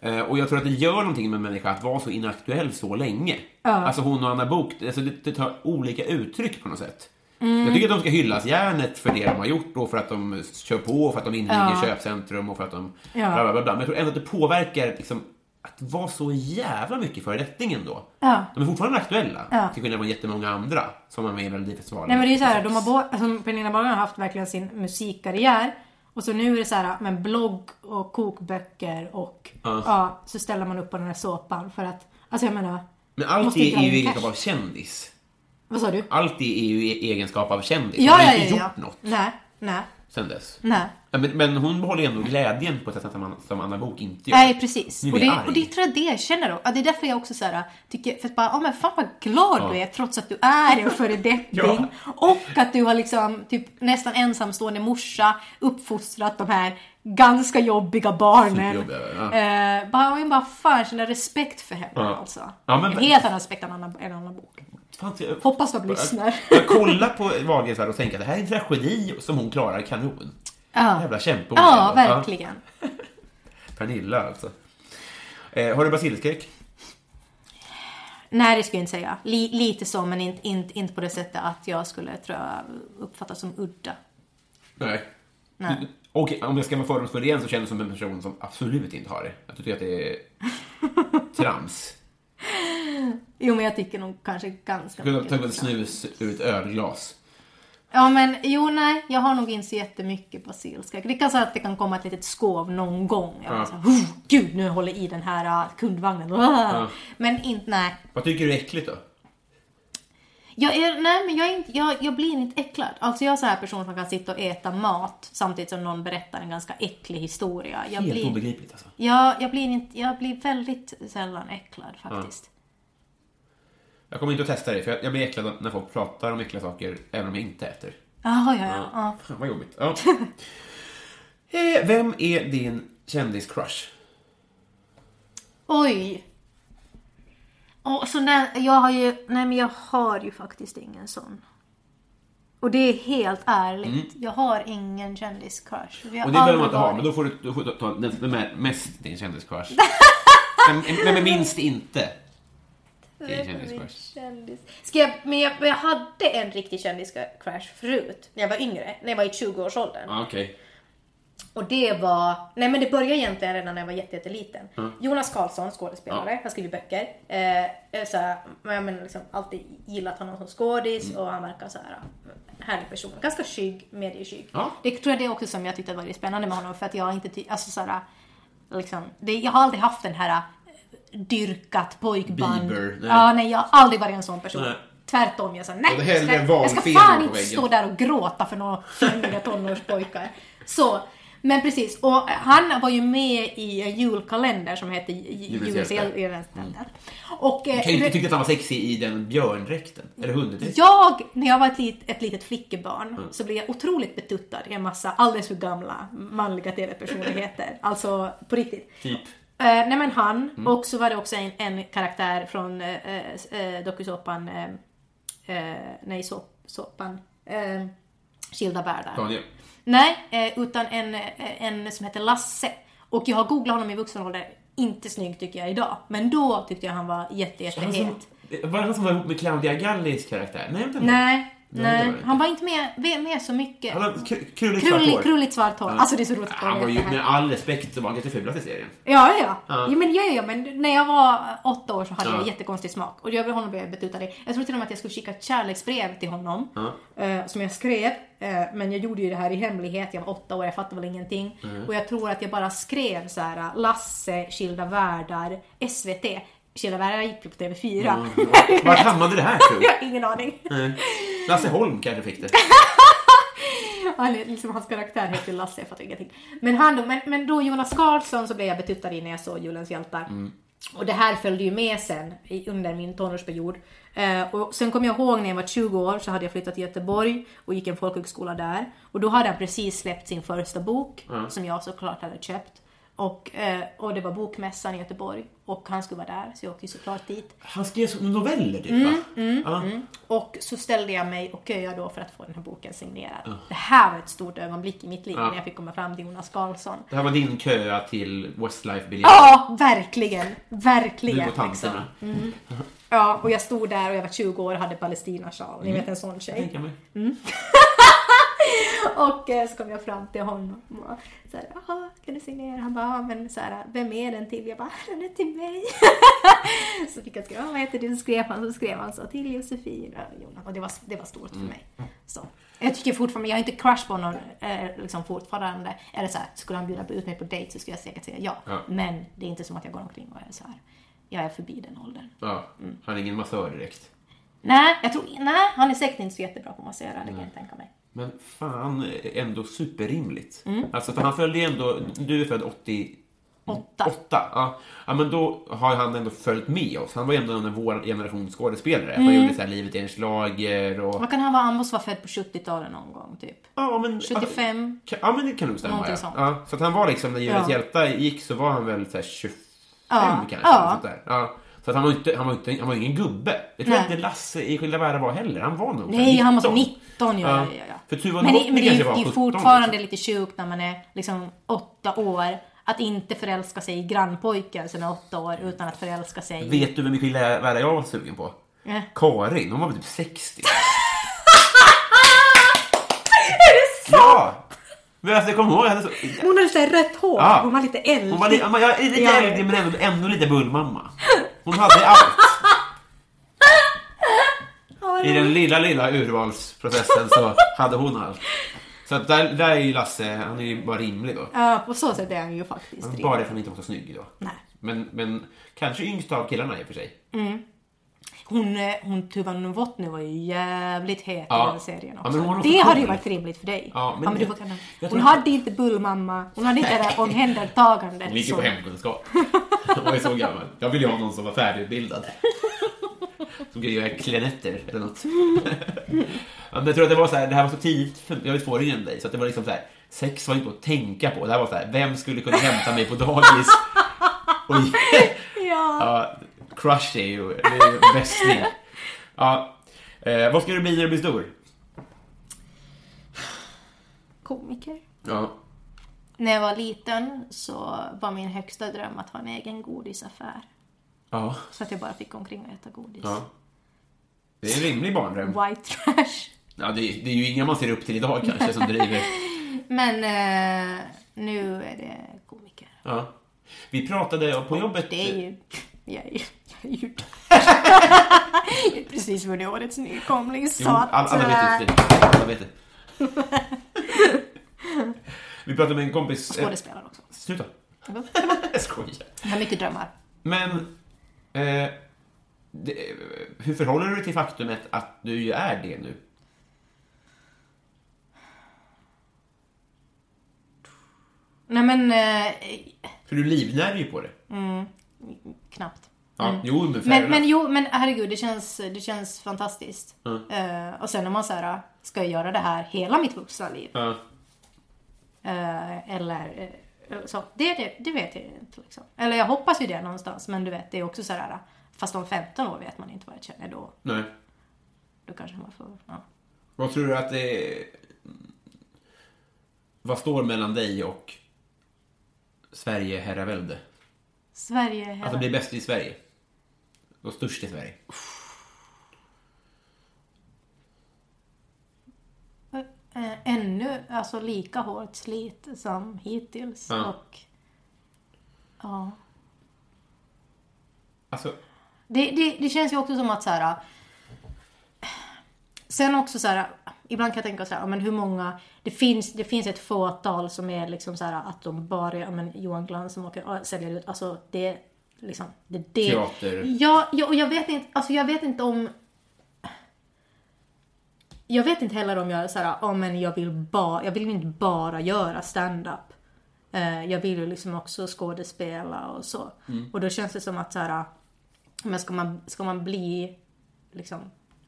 Eh, Och jag tror att det gör någonting med en människa att vara så inaktuell så länge. Alltså hon och Anna Bok, alltså det, det tar olika uttryck på något sätt.
Mm.
Jag tycker att de ska hyllas järnet för det de har gjort och för att de kör på och för att de inviger
Ja.
köpcentrum och för att de...
Ja.
Bla, bla, bla. Men jag tror ändå att det påverkar liksom, att vara så jävla mycket föredetting då.
Ja.
De är fortfarande aktuella,
Ja.
till skillnad från jättemånga andra som är med i Melodifestivalen.
Nej men det är så här, de har bo- alltså, Pernilla Wahlgren har haft verkligen sin musikkarriär. Och så nu är det så här, men blogg och kokböcker och ja. så ställer man upp på den här såpan för att, alltså jag menar.
Men allt det är ju egenskap av kändis.
Vad sa du?
Allt det är ju egenskap av kändis.
Ja,
hon har
ja,
inte
ja, ja.
gjort något
Nej, nej,
sen dess.
nej.
Ja, Men, men hon behåller ändå glädjen på ett sätt som, som Anna Bok inte gör.
Nej precis.
Nu
Och
jag
det,
arg.
och det tror jag det jag känner då. Ja, det är därför jag också så här, tycker, för att bara, oh, men fan vad glad du är trots att du är en föredetting.
Ja.
Och att du har liksom typ nästan ensamstående morsa uppfostrat de här ganska jobbiga barnen.
Superjobbiga, ja.
Eh, bara, jag bara fan känner respekt för henne
Ja.
alltså.
Ja, men-
en helt annan respekt än en annan, en annan bok.
Fan, jag-
Hoppas de lyssnar.
Jag kollar på Wahlgrens värld och tänker att det här är en tragedi som hon klarar kanon.
Ja,
Jävla kämpe hon
ja
är.
verkligen.
Ja, Pernilla alltså. Eh, har du basilskräck?
Nej, det skulle jag inte säga. Li, lite så, men inte, inte, inte på det sättet att jag skulle, tror jag, uppfattas som udda.
Nej.
Nej.
Och om jag ska vara fördomsfull igen så känns du som en person som absolut inte har det. Jag tycker att det är trams.
Jo, men jag tycker nog kanske ganska
Du kunde ha
mycket.
tagit snus ur ett ölglas.
Ja, men jo, nej, jag har nog inte så jättemycket basilskräck. Det kan så att det kan komma ett litet skov någon gång. Jag
Ja.
så här, "Oh, gud, nu håller i den här uh, kundvagnen. Ah. Men inte, nej.
Vad tycker du är äckligt då?
Jag, är, nej, men jag, är inte, jag, jag blir inte äcklad. Alltså jag är så här person som kan sitta och äta mat samtidigt som någon berättar en ganska äcklig historia. Jag
Helt
blir,
obegripligt alltså.
jag, jag, blir inte, jag blir väldigt sällan äcklad faktiskt.
Jag kommer inte att testa det, för jag, jag blir äcklad när folk pratar om äckliga saker, även om jag inte äter.
Jaha, ja, ja. ja.
Fan, vad jobbigt. Ja. Eh, Vem är din kändiscrush?
Oj! Och så när, jag har ju, nej men jag har ju faktiskt ingen sån. Och det är helt ärligt. Jag har ingen kändiscrush.
Mm. Och det behöver man inte ha, men då får du, då får du ta den som är mest din kändiscrush. Vem är minst inte din kändiscrush?
Kändis. Ska jag, men jag, jag hade en riktig kändiscrush förut, när jag var yngre, när jag var i 20-årsåldern.
Ja, okej.
Och det var, nej men det började egentligen redan när jag var jätte, jätteliten. Jonas Karlsson, skådespelare, har skrivit böcker. Eh, så här, jag menar liksom alltid gillat honom som skådis och han verkar så här eh, härlig person. Ganska skygg, medieskygg.
Ja.
Det tror jag det är också som jag tyckte var väldigt spännande med honom för att jag inte alltså så här, liksom, det, jag har aldrig haft den här eh, dyrkat pojkband.
Bieber, nej.
Ja, nej jag har aldrig varit en sån person.
Nej.
Tvärtom, jag sa nej, jag ska, jag ska fan inte stå där och gråta för några flummiga tonårspojkar. Så, men precis. Och han var ju med i en julkalender som hette
Julens
Julens
hjältar.
Och eh,
Jag kan ju inte tycka att han var sexig i den björndräkten. Eller hunddräkten.
jag, när jag var ett, lit, ett litet flickebarn,
Mm.
så blev jag otroligt betuttad i en massa alldeles för gamla manliga TV-personligheter. alltså på riktigt.
Typ.
Eh, nej men han,
Mm.
och så var det också en, en karaktär från eh, eh, dokusåpan, eh, eh, nej så, såpan, eh, Skilda världar.
Daniel.
Nej, eh, utan en, eh, en som heter Lasse. Och jag har googlat honom i vuxen ålder. Inte snygg tycker jag idag. Men då tyckte jag han var jätte,
Han
jättehet.
som, var det han som var ihop med Claudia Gallis karaktär? Nej, nu.
Nej,
Nej,
Han var inte med, med, så mycket.
Han hade kr- krulligt svart
Krulligt,
hår.
krulligt svart hår. Alltså det är så roligt att
Han var ju, med all respekt, så var han lite fulast i serien.
Ja, ja, ja.
Ja.
ja men, ja, ja, men när jag var åtta år så hade
Ja.
jag jättekonstig smak. Och jag blev honom blev betutad det. Jag tror till och med att jag skulle skicka ett kärleksbrev till honom. eh, som jag skrev. eh, men jag gjorde ju det här i hemlighet. Jag var åtta år, jag fattade väl ingenting. Och jag tror att jag bara skrev så här: Lasse, Skilda världar, SVT. Världar gick på TV4.
Vart hamnade det här tror
jag har ingen aning.
du? Lasse Holm kanske fick det.
Han är, liksom, hans karaktär heter Lasse, jag fattar ingenting. Men han då, men, men då Jonas Karlsson så blev jag betuttad i när jag såg Julens hjältar. Och det här följde ju med sen under min tonårsperiod. Eh, och sen kommer jag ihåg när jag var 20 år så hade jag flyttat till Göteborg och gick en folkhögskola där. Och då hade han precis släppt sin första bok som jag såklart hade köpt. Och, eh, och det var bokmässan i Göteborg och han skulle vara där så jag åkte ju såklart dit.
Han skrev noveller typ va?
Mm,
ja.
Och så ställde jag mig och köade då för att få den här boken signerad. Det här var ett stort ögonblick i mitt liv när jag fick komma fram till Jonas Karlsson.
Det här var din köa till Westlife-biljett.
Ja, verkligen. Verkligen.
Du och tanterna.
liksom. Ja, och jag stod där och jag var 20 år och hade Palestina-sjal. Ni vet en sån tjej.
Mig.
Och eh, så kom jag fram till honom och så här, jaha, kan du signera? Han bara, "Ja, men så här, vem är den till? Jag bara, den är till mig. så fick jag skriva, vad heter du? Så skrev han, så skrev han så till Josefin och Jonas. Och det var, det var stort för mig. Så. Jag tycker fortfarande, jag har inte crush på någon eh, liksom fortfarande. Eller så här, skulle han bjuda ut mig på dejt så skulle jag säkert säga ja.
Ja.
Men det är inte som att jag går omkring och är så här, jag är förbi den åldern.
Ja, han är ingen massör direkt.
Nej, jag tror, nej, han är säkert inte så jättebra på att massera, det kan jag tänka mig.
Men fan, ändå superrimligt.
Mm.
Alltså, för han följde ju ändå... Du är född 80...
Åtta.
Åtta, ja. ja. men då har han ändå följt med oss. Han var ju ändå en av vår generations skådespelare. Han gjorde så här Livet är en slager och...
Vad kan han vara? Han måste vara född på 70-talet någon gång, typ.
Ja, men,
75.
Ja, ja, men det kan nog stämma. Ja.
sånt.
Ja, så att han var liksom, när Djurets
Ja.
hjältar gick så var han väl så här 25
Ja,
kanske.
ja.
Sånt där. Ja. Så att han var ju inte, han var inte, han var ingen gubbe. Jag tror
Nej.
inte Lasse i Skilda världar var heller. Han var nog
Nej, han var
19.
19 ja,
Ja.
Ja, ja, ja.
För Tuva
Men, det, men det
kanske var
det är
17
fortfarande
liksom.
lite sjukt när man är liksom åtta år att inte förälska sig i grannpojken som är åtta år utan att förälska sig.
Vet du vem mycket värre jag var sugen på?
Eh.
Karin, hon var väl typ 60.
Är det sant?
Ja! Men alltså jag kommer ihåg henne så...
Hon hade såhär rött hår,
Ja.
hon var lite äldre.
Hon var jag är lite
Ja.
äldre men ändå, ändå lite bullmamma. Hon hade allt. I den lilla, lilla urvalsprocessen så hade hon allt. Så att där, där är ju Lasse, han är ju bara rimlig då.
Ja, på så sätt är han ju faktiskt
Bara
rimlig.
för att han inte var så snygg då.
Nej.
Men, men kanske yngst av killarna i och för sig.
Hon, eh, hon Tuva Novotny var ju jävligt het
Ja.
i den serien
Ja,
också.
men var
det hade ju varit rimligt för dig.
Ja, men
du
jag-
får kunna.
jag
Hon
tror-
hade inte bullmamma, hon hade inte det där omhändertagandet.
Hon gick ju på hemkunskap. Hon var ju så gammal. Jag ville ju ha någon som var färdigutbildad. Som kunde göra klenetter eller något. Men jag tror att det var så här, det här var så tidigt, jag är två år yngre än dig, så att det var liksom så här, sex var inte att tänka på. Det här var så här, vem skulle kunna hämta mig på dagis? Och,
Ja.
ja, crush är ju, det är ju bästning. Ja, eh, vad ska du bli när du blir stor?
Komiker.
Ja,
När jag var liten så var min högsta dröm att ha en egen godisaffär.
Ja,
Så att jag bara fick gå omkring och äta godis.
ja. Det är en rimlig barndröm.
White trash.
Ja, det, är, det är ju inga man ser upp till idag kanske som driver.
Men eh, nu är det komiker.
Ja. Vi pratade på jobbet.
Det är ju... Jag är. Jag är ju precis vunnit årets nykomling så
Jo, alla, alla
eh,
vet det. Alla vet det. Vi pratade med en kompis... eh,
Skådespelare också.
Sluta. Jag skojar.
Jag har mycket drömmar.
Men... Eh, det, hur förhåller du dig till faktumet att du ju är det nu?
Nej men... Eh,
För du livnär ju på det.
knappt.
Ja, jo, men
Men, jo, men herregud, det känns, det känns fantastiskt.
Mm.
Eh, och sen när man säger ska jag göra det här hela mitt vuxna liv?
Ja.
Eh, eller eh, så. Det, det, det vet jag inte liksom. Eller jag hoppas ju det någonstans, men du vet, det är också så här. Fast om 15 år vet man inte vad jag känner då.
Nej.
Då kanske man får, ja.
Vad tror du att det är... Vad står mellan dig och Sverige herravälde?
Sverige hela...
Alltså bli bäst i Sverige. Och störst i Sverige.
Eh, ännu alltså lika hårt slit som hittills.
Ja.
Och ja.
Alltså,
Det, det, det känns ju också som att så här. Sen också så här, ibland kan jag tänka så här, men hur många, det finns, det finns ett fåtal som är liksom så här att de bara, ja men Johan Glans som åker och säljer ut, alltså det, liksom, det, det.
Teater.
Ja, ja, och jag vet inte, alltså jag vet inte om, jag vet inte heller om jag så här, ja men jag vill bara, jag vill inte bara göra stand-up. Eh, jag vill ju liksom också skådespela och så. Och då känns det som att så här, men ska man, ska man bli liksom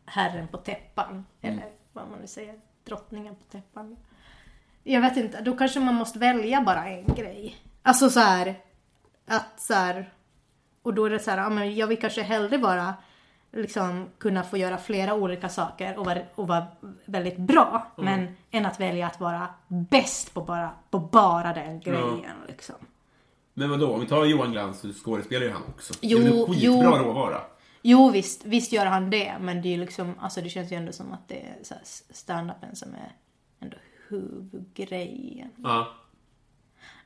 herren på täppan, eller vad man nu säger, drottningen på täppan. Jag vet inte, då kanske man måste välja bara en grej. Alltså så här, att så här, och då är det så här, ja men jag vill kanske hellre bara liksom kunna få göra flera olika saker och vara, och vara väldigt bra. Men än att välja att vara bäst på bara, på bara den grejen liksom.
men vadå, om vi tar Johan Glans så skådespelar ju han också.
Jo,
det är väl skitbra
jo.
råvara.
Jo visst, visst gör han det. Men det är liksom, alltså det känns ju ändå som att det är så här stand-upen som är ändå huvudgrejen.
Ja.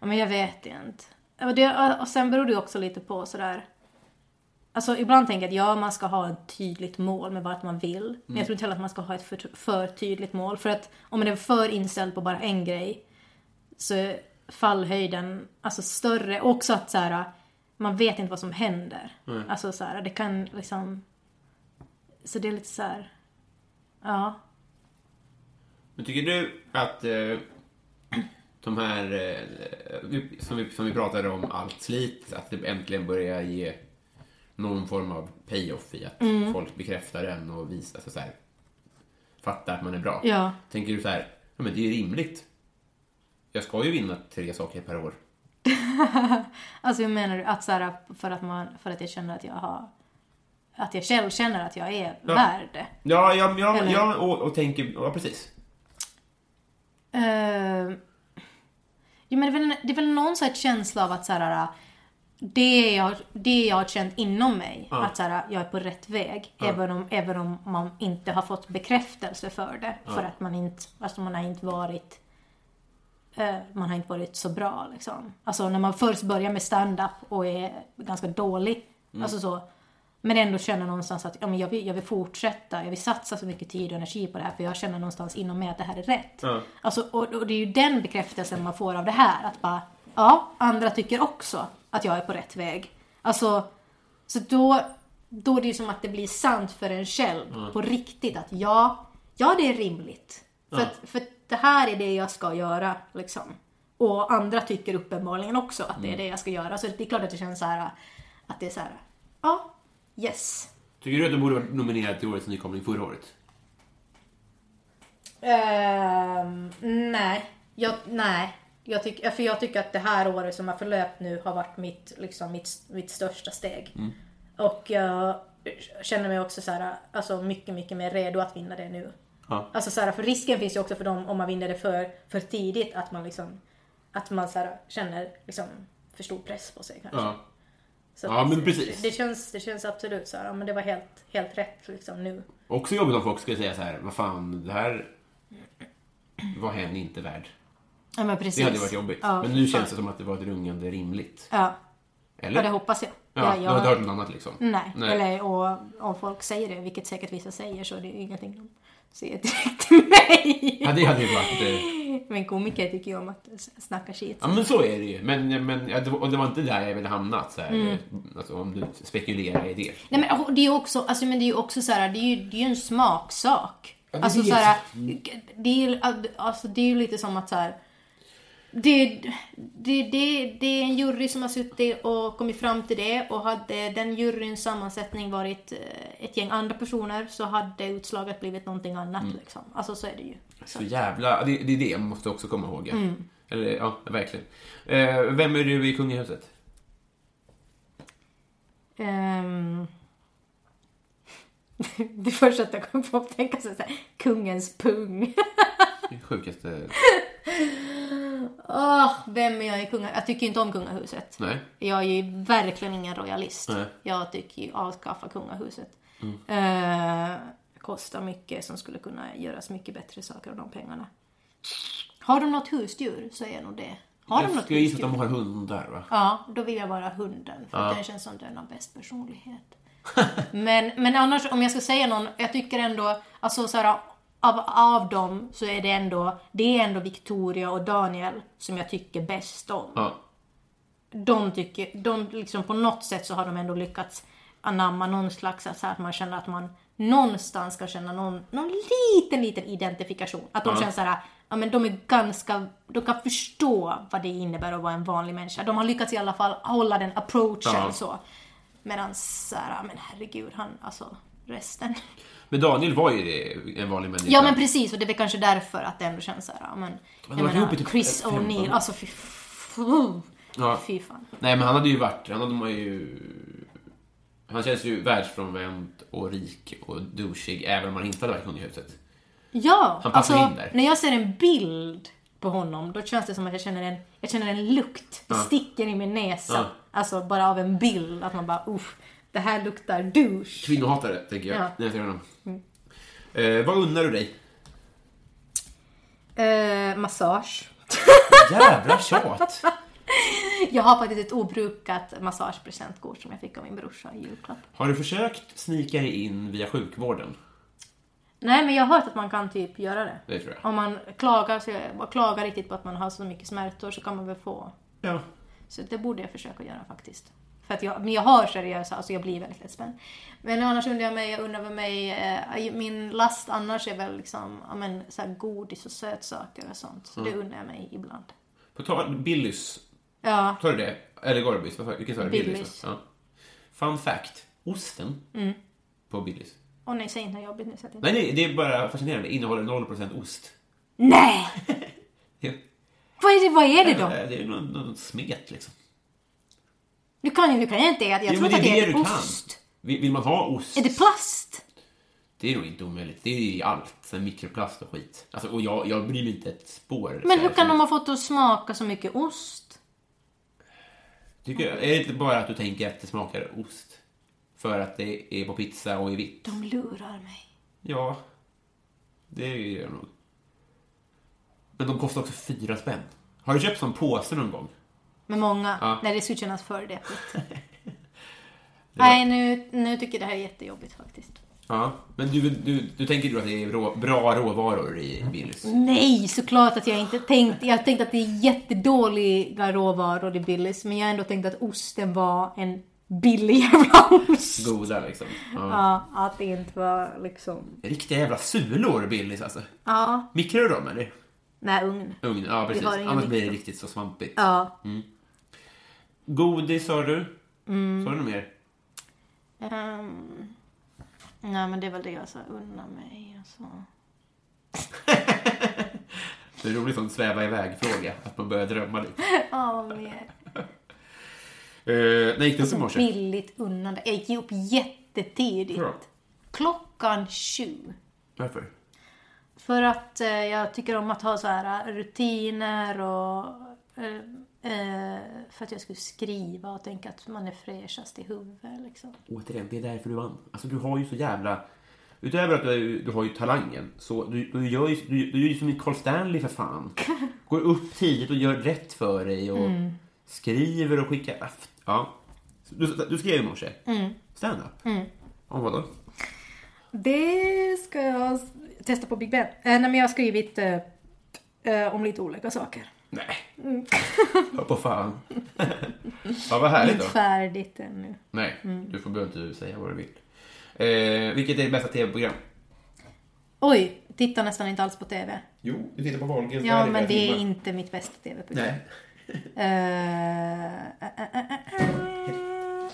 Ja, men jag vet inte. Och, det, och sen beror det också lite på sådär. Alltså ibland tänker jag att ja, man ska ha ett tydligt mål med vart man vill. Men jag tror inte heller att man ska ha ett för, för tydligt mål. För att om man är för inställd på bara en grej så är fallhöjden alltså större. Och också att så här, man vet inte vad som händer. Alltså så här, det kan liksom... Så det är lite så här. Ja.
Men tycker du att eh, de här, eh, som, vi, som vi pratade om, allt slit, att det äntligen börjar ge någon form av payoff i att
Mm.
folk bekräftar en och visar, alltså så här, fattar att man är bra.
Ja.
Tänker du så här, ja men det är ju rimligt. Jag ska ju vinna tre saker per år.
Alltså hur menar du? Att så här, för att man, för att jag känner att jag har... Att jag själv känner att jag är värd det.
Ja, ja, ja, ja och, och tänker, ja precis.
Eh, Jo, men det, är väl, det är väl någon så här känsla av att så här, det, jag, det jag har känt inom mig, att så här, jag är på rätt väg. Även, om, även om man inte har fått bekräftelse för det. För att man inte, alltså man har inte varit eh, man har inte varit så bra liksom. Alltså när man först börjar med stand-up och är ganska dålig. Alltså så. Men ändå känner någonstans att ja, men jag, vill, jag vill fortsätta, jag vill satsa så mycket tid och energi på det här för jag känner någonstans inom mig att det här är rätt. Alltså, och, och det är ju den bekräftelsen man får av det här. Att bara, ja, andra tycker också att jag är på rätt väg. Alltså, så då, då är det ju som att det blir sant för en själv på riktigt att ja, ja det är rimligt. För, att, för det här är det jag ska göra liksom. Och andra tycker uppenbarligen också att det är det jag ska göra. Så det är klart att det känns så här att det är så här, ja, yes.
Tycker du att du borde varit nominerad till Årets nykomling förra året?
Ehm, nej, jag, nej. Jag, tyck, för jag tycker att det här året som har förlöpt nu har varit mitt, liksom, mitt, mitt största steg. Och jag känner mig också så här, alltså mycket, mycket mer redo att vinna det nu.
Ja.
Alltså så här, för risken finns ju också för dem om man vinner det för, för tidigt att man liksom, att man så här, känner liksom för stor press på sig kanske.
Ja.
Så
Ja, men
det-
precis.
Det, känns, det känns absolut så här, ja, men det var helt, helt rätt liksom nu.
Också jobbigt om folk skulle säga så här, vad fan, det här var hen inte värd.
Ja men precis.
Det hade varit jobbigt.
Ja,
Men nu
fan.
känns det som att det var ett rungande rimligt.
Ja,
Eller?
ja det hoppas jag.
Ja,
Ja,
du
jag-
har inte hört något annat liksom?
Nej,
Nej.
eller och om folk säger det, vilket säkert vissa säger, så är det ju ingenting de säger direkt till mig.
Ja, det hade ju varit... eh,
Men komiker tycker ju om att snacka skit.
Ja, men så är det ju. Men, men ja, det, och det var inte där jag ville hamna. Så här,
Mm.
alltså, om du spekulerar i det.
Nej men det är ju också, alltså, men det är ju också så här, det är ju, det är ju en smaksak.
Ja, det
alltså
vet
så här, det är alltså, det är ju lite som att så här. Det, det, det, det är en jury som har suttit och kommit fram till det och hade den juryns sammansättning varit eh, ett gäng andra personer så hade utslaget blivit någonting annat
Mm.
liksom. Alltså så är det ju.
Så jävla... Det, det är det man måste också komma ihåg. ja.
Mm.
Eller, ja, verkligen. Eh, vem är du i kungahuset?
Um, det första jag kom på att tänka så här, kungens pung.
Det sjukaste...
Åh, vem är jag i kungahuset? Jag tycker inte om kungahuset.
Nej.
Jag är ju verkligen ingen royalist.
Nej.
Jag tycker ju avskaffa kungahuset. Eh, kostar mycket som skulle kunna göras mycket bättre saker av de pengarna. Har de något husdjur så är nog det. Har de
Jag
något
skulle gissa att de har hundar, va?
Ja, då vill jag vara hunden. För den känns som den har bäst personlighet. men, men annars, om jag ska säga någon, jag tycker ändå, alltså så här, av, av dem så är det ändå, det är ändå Victoria och Daniel som jag tycker bäst om.
Ja.
De tycker, de liksom på något sätt så har de ändå lyckats anamma någon slags, så här, att man känner att man någonstans ska känna någon, någon liten, liten identifikation. Att de känner så här, ja men de är ganska, de kan förstå vad det innebär att vara en vanlig människa. De har lyckats i alla fall hålla den approachen
Ja.
så. Medan så här, ja, men herregud, han, alltså resten.
Men Daniel var ju en vanlig människa.
Ja men precis, och det är väl kanske därför att det ändå känns så här, ja men. Jag menar,
typ
Chris
15
O'Neill, alltså fy,
Ja.
fy fan.
Nej, men han hade ju varit... Han hade man ju... Han känns ju världsfrånvänd och rik och douchig, även om han inte hade varit i kungahuset.
Ja,
Han
alltså
in där.
när jag ser en bild på honom då känns det som att jag känner en, jag känner en lukt. Det sticker i min näsa.
Ja.
Alltså bara av en bild. Att man bara usch, det här luktar douche.
Kvinnohatare, tänker jag,
Ja.
när jag ser honom. Eh, vad unnar du dig?
Eh, massage.
Jävla tjat!
Jag har faktiskt ett obrukat massagepresentkort som jag fick av min brorsa i julklapp.
Har du försökt snika dig in via sjukvården?
Nej men jag har hört att man kan typ göra det.
Det tror jag.
Om man klagar, så jag, klagar riktigt på att man har så mycket smärtor så kan man väl få.
Ja.
Så det borde jag försöka göra faktiskt. För att jag, men jag har seriösa, alltså jag blir väldigt lättspänd. Men annars undrar jag mig, jag undrar väl mig, eh, min last annars är väl liksom, ja men så här godis och sötsaker och sånt. Så det undrar jag mig ibland.
På tal Billys.
Ja,
Tar du det? Eller Gorbis? Vad sa- sa du?
Billys.
Ja. Fun fact. Osten på Billys.
och nej säg inte jobbigt nu så att jag...
Nej, nej, det är bara fascinerande. Innehåller 0% ost.
Nej!
Ja.
Vad är det, vad är det då?
Eh, Det är någon, någon smet liksom.
Du kan ju, du kan ju inte äta, jag
Jo,
tror
det
att det
det
är ost.
Vill, vill man ha ost?
Är det plast?
Det är nog inte omöjligt. Det är ju allt. Sen mikroplast och skit. Alltså, och jag, jag bryr mig inte ett spår.
Men hur kan de ha fått att smaka så mycket ost?
Tycker, jag- är det inte bara att du tänker att det smakar ost? För att det är på pizza och är vitt?
De lurar mig.
Ja, det gör jag nog. Men de kostar också fyra spänn. Har du köpt sån påse någon gång?
Med många.
Ja.
Nej, det skulle kännas för deppigt. Nej, nu, nu tycker jag det här är jättejobbigt faktiskt.
Ja, men du, du, du tänker du att det är rå, bra råvaror i Willys?
Nej, såklart att jag inte tänkt. Jag tänkte att det är jättedåliga råvaror i Billys, men jag har ändå tänkt att osten var en billig jävla ost.
Goda liksom. Ja.
Ja, att det inte var liksom...
Riktiga jävla sulor, Billys alltså.
Ja,
Mikrar du dem eller?
nej ugn.
Ugn? Ja, precis. Annars blir det riktigt så svampigt.
Ja.
Godis sa du?
Mm.
Sa du något mer?
Ehm, nej, men det är väl det jag sa unna mig. Alltså.
Det är roligt sån sväva iväg-fråga, att man börjar drömma lite.
Ja, mer.
Uh, när gick upp i morse?
Billigt unnande. Jag gick upp jättetidigt.
Bra.
Klockan sju.
Varför?
För att eh, jag tycker om att ha så här rutiner och eh, eh, för att jag skulle skriva och tänka att man är fräschast i huvudet liksom.
Återigen, det är därför du vann. Alltså du har ju så jävla... Utöver att du, du har ju talangen, så du, du gör ju du, du är ju som Carl Stanley för fan. Går upp tidigt och gör rätt för dig och
Mm.
skriver och skickar... Ja. Du, du skrev i morse?
Mm.
Stand-up? Mm. Om vadå?
Det ska jag testa på Big Ben. Eh, nej men jag har skrivit eh, eh, om lite olika saker.
Nej.
Mm.
Hör på fan. ja, vad härligt
Inte
då.
färdigt ännu.
Nej,
Mm.
du får behöver inte säga vad du vill. Eh, vilket är ditt bästa tv-program?
Oj, tittar nästan inte alls på TV.
Jo, du tittar på Wahlgrens
Ja, men det är
timmar.
inte mitt bästa TV-program.
Nej.
Eh, eh, eh.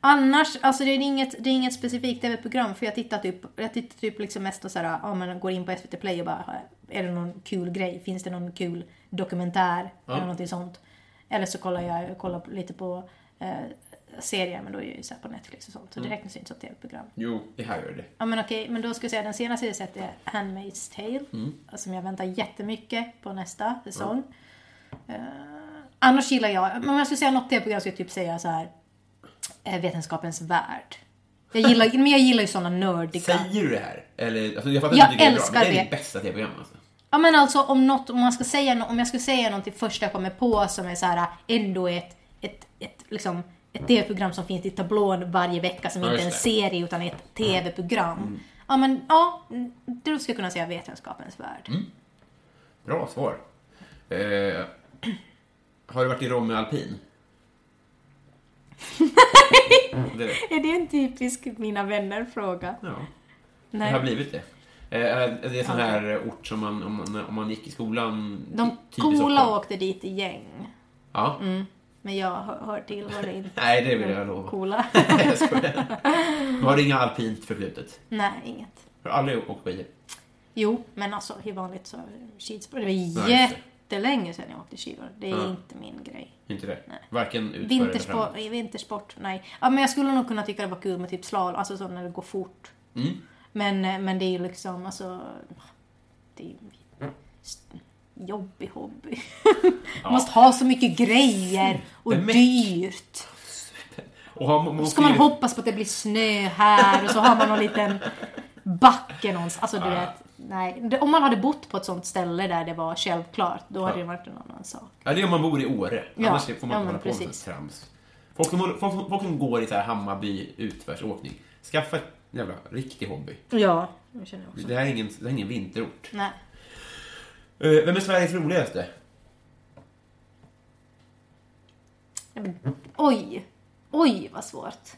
Annars, alltså det är inget, det är inget specifikt TV-program för jag tittar typ, jag tittar typ liksom mest och såhär, ja men går in på SVT Play och bara, är det någon kul grej? Finns det någon kul dokumentär? Eller någonting sånt. Eller så kollar jag kollar lite på eh, serier, men då är det ju så på Netflix och sånt. Så det räknas inte som TV-program.
Jo, det här gör det.
Ja men okej, men då ska jag säga den senaste jag sett är Handmaid's Tale. Som jag väntar jättemycket på nästa säsong. Eh, annars gillar jag, men om jag skulle säga något tv-program skulle jag typ säga så här eh, Vetenskapens Värld. Jag gillar, men jag gillar ju såna nördiga.
Säger du det här? Eller, alltså, jag fattar
Jag
att du tycker
älskar
det är bra, men det är ditt bästa tv-program alltså.
Ja men alltså om något, om man ska säga nå- om jag skulle säga någonting första jag kommer på som är så här ändå ett, ett, ett liksom ett tv-program som finns i tablån varje vecka som
Ja,
inte är en
det.
serie utan ett tv-program. Ja men ja, då skulle jag kunna säga Vetenskapens Värld.
Bra svar. Eh, har du varit i Romme Alpin? det,
Är det en typisk mina vänner-fråga?
ja, det
Nej.
har blivit det. Eh, det är en sån här ort som man, om man, om man gick i skolan...
De
typ i
coola åkte dit i gäng.
Ja.
Men jag hör, hör tillhörde inte
Nej, det vill jag lova.
coola.
jag skojar. Men Har du inga alpint förflutet?
Nej, inget.
Har du aldrig åkt skidor?
Jo, men alltså hur vanligt så skidspår. Det var
det.
jättelänge sedan jag åkte skidor. Det är
Ja.
inte min grej.
Inte det? Varken utför eller
Vintersport,
framåt?
vintersport, nej. Ja, men jag skulle nog kunna tycka det var kul med typ slalom, alltså så när det går fort.
Mm.
Men, eh, men det är ju liksom, alltså... Det är ju en jobbig hobby. Man måste ha så mycket grejer och dyrt.
Och har,
Ska man hoppas på att det blir snö här och så har man någon liten backe någonstans. Alltså du vet, nej. Om man hade bott på ett sånt ställe där det var självklart, då hade det varit en annan sak.
Ja, det är om man bor i Åre.
Ja,
Annars får man
ja,
inte
men
hålla på med sånt trams. Folk som, folk, folk som går i så här Hammarby utförsåkning, skaffa ett jävla riktig hobby.
Ja, det känner jag också.
Det här är ingen, det här är ingen vinterort.
Nej.
Eh, Vem är Sveriges roligaste?
Nej, men, oj! Oj, vad svårt.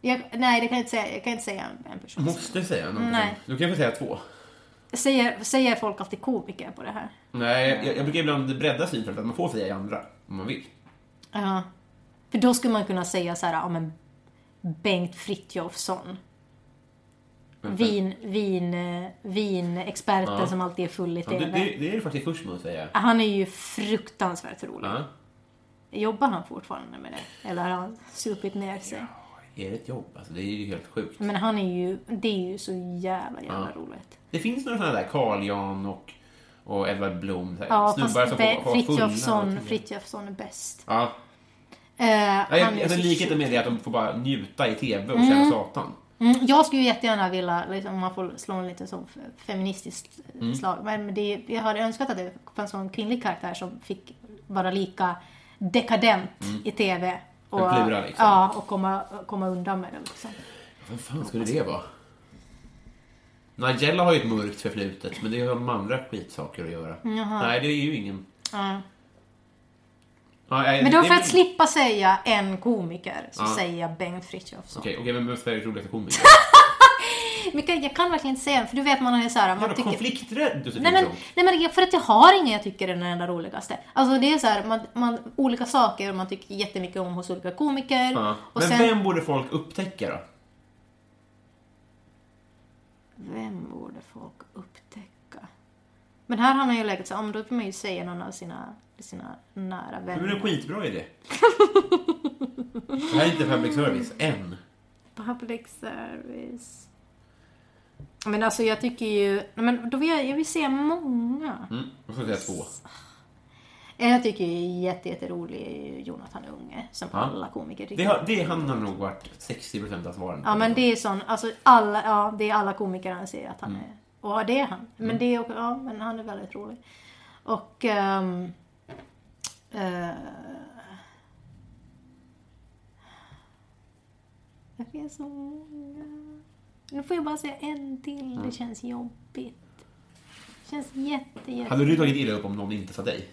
Jag, nej, det kan jag inte säga. Jag kan inte säga en, en person.
Måste säga någon
Nej.
person. Du kan få säga två.
Säger, säger folk alltid komiker på det här?
Nej, jag, jag brukar ibland bredda synfältet, att man får säga i andra, om man vill.
Ja. För då skulle man kunna säga så här, ja men Bengt Frithiofsson. Vin, vin, eh, vinexperten
Ja.
som alltid är full i
Ja, det,
TV.
det, är du faktiskt först med att säga.
Han är ju fruktansvärt rolig.
Ja.
Jobbar han fortfarande med det? Eller har han supit ner sig?
är det ett jobb? Alltså, det är ju helt sjukt.
Men han är ju, det är ju så jävla jävla
Ja.
roligt.
Det finns några sådana där, Carl Jan och, och Edvard Blom. här,
Ja,
snubbar som får fulla
Frithiofsson är bäst.
Ja. Nej,
han
alltså,
så
likheten med det är att de får bara njuta i TV och känna satan.
Mm, jag skulle ju jättegärna vilja, liksom, om man får slå en lite så feministiskt
Mm.
slag. Men det, jag hade önskat att det fanns en kvinnlig karaktär som fick vara lika dekadent i TV. Och,
plura, liksom.
Ja, och komma, komma undan med det liksom.
Vad fan skulle det vara? Nigella har ju ett mörkt förflutet, men det har med andra skitsaker att göra. Nej, det är ju ingen...
Ja.
Ja,
Men då för att slippa säga en komiker så
Ja.
säger jag Bengt Frithiofsson.
Okej, okej, men vem är Sveriges roligaste komiker?
Men jag, kan verkligen inte säga det, för du vet man är såhär, man tycker...
konflikträdd ser
Nej men, nej men för att jag har ingen jag tycker är den enda roligaste. Alltså det är så här, man, man, olika saker man tycker jättemycket om hos olika komiker.
Ja.
Och
Men
sen,
vem borde folk upptäcka då?
vem borde folk upptäcka? Men här har han ju läget så om då får man ju säga någon av sina, sina nära
Men det är
vänner.
en skitbra idé. Det här är inte public service, än.
Public service. Men alltså jag tycker ju, men då vill jag, jag vill se många.
Mm, jag får säga två.
En jag tycker är jätte, jätterolig är Jonathan Unge, som
Ja.
alla komiker tycker.
Det, har, det han har nog varit 60% av svaren.
Ja men det är sån, alltså alla, ja det är alla komiker anser att han
Mm.
är. Och det är han. Men det är också, ja men han är väldigt rolig. Och ehm, eh, Det finns så många. Nu får jag bara säga en till, det känns jobbigt. Det känns jätte, jätte...
Hade du tagit illa upp om någon inte sa dig?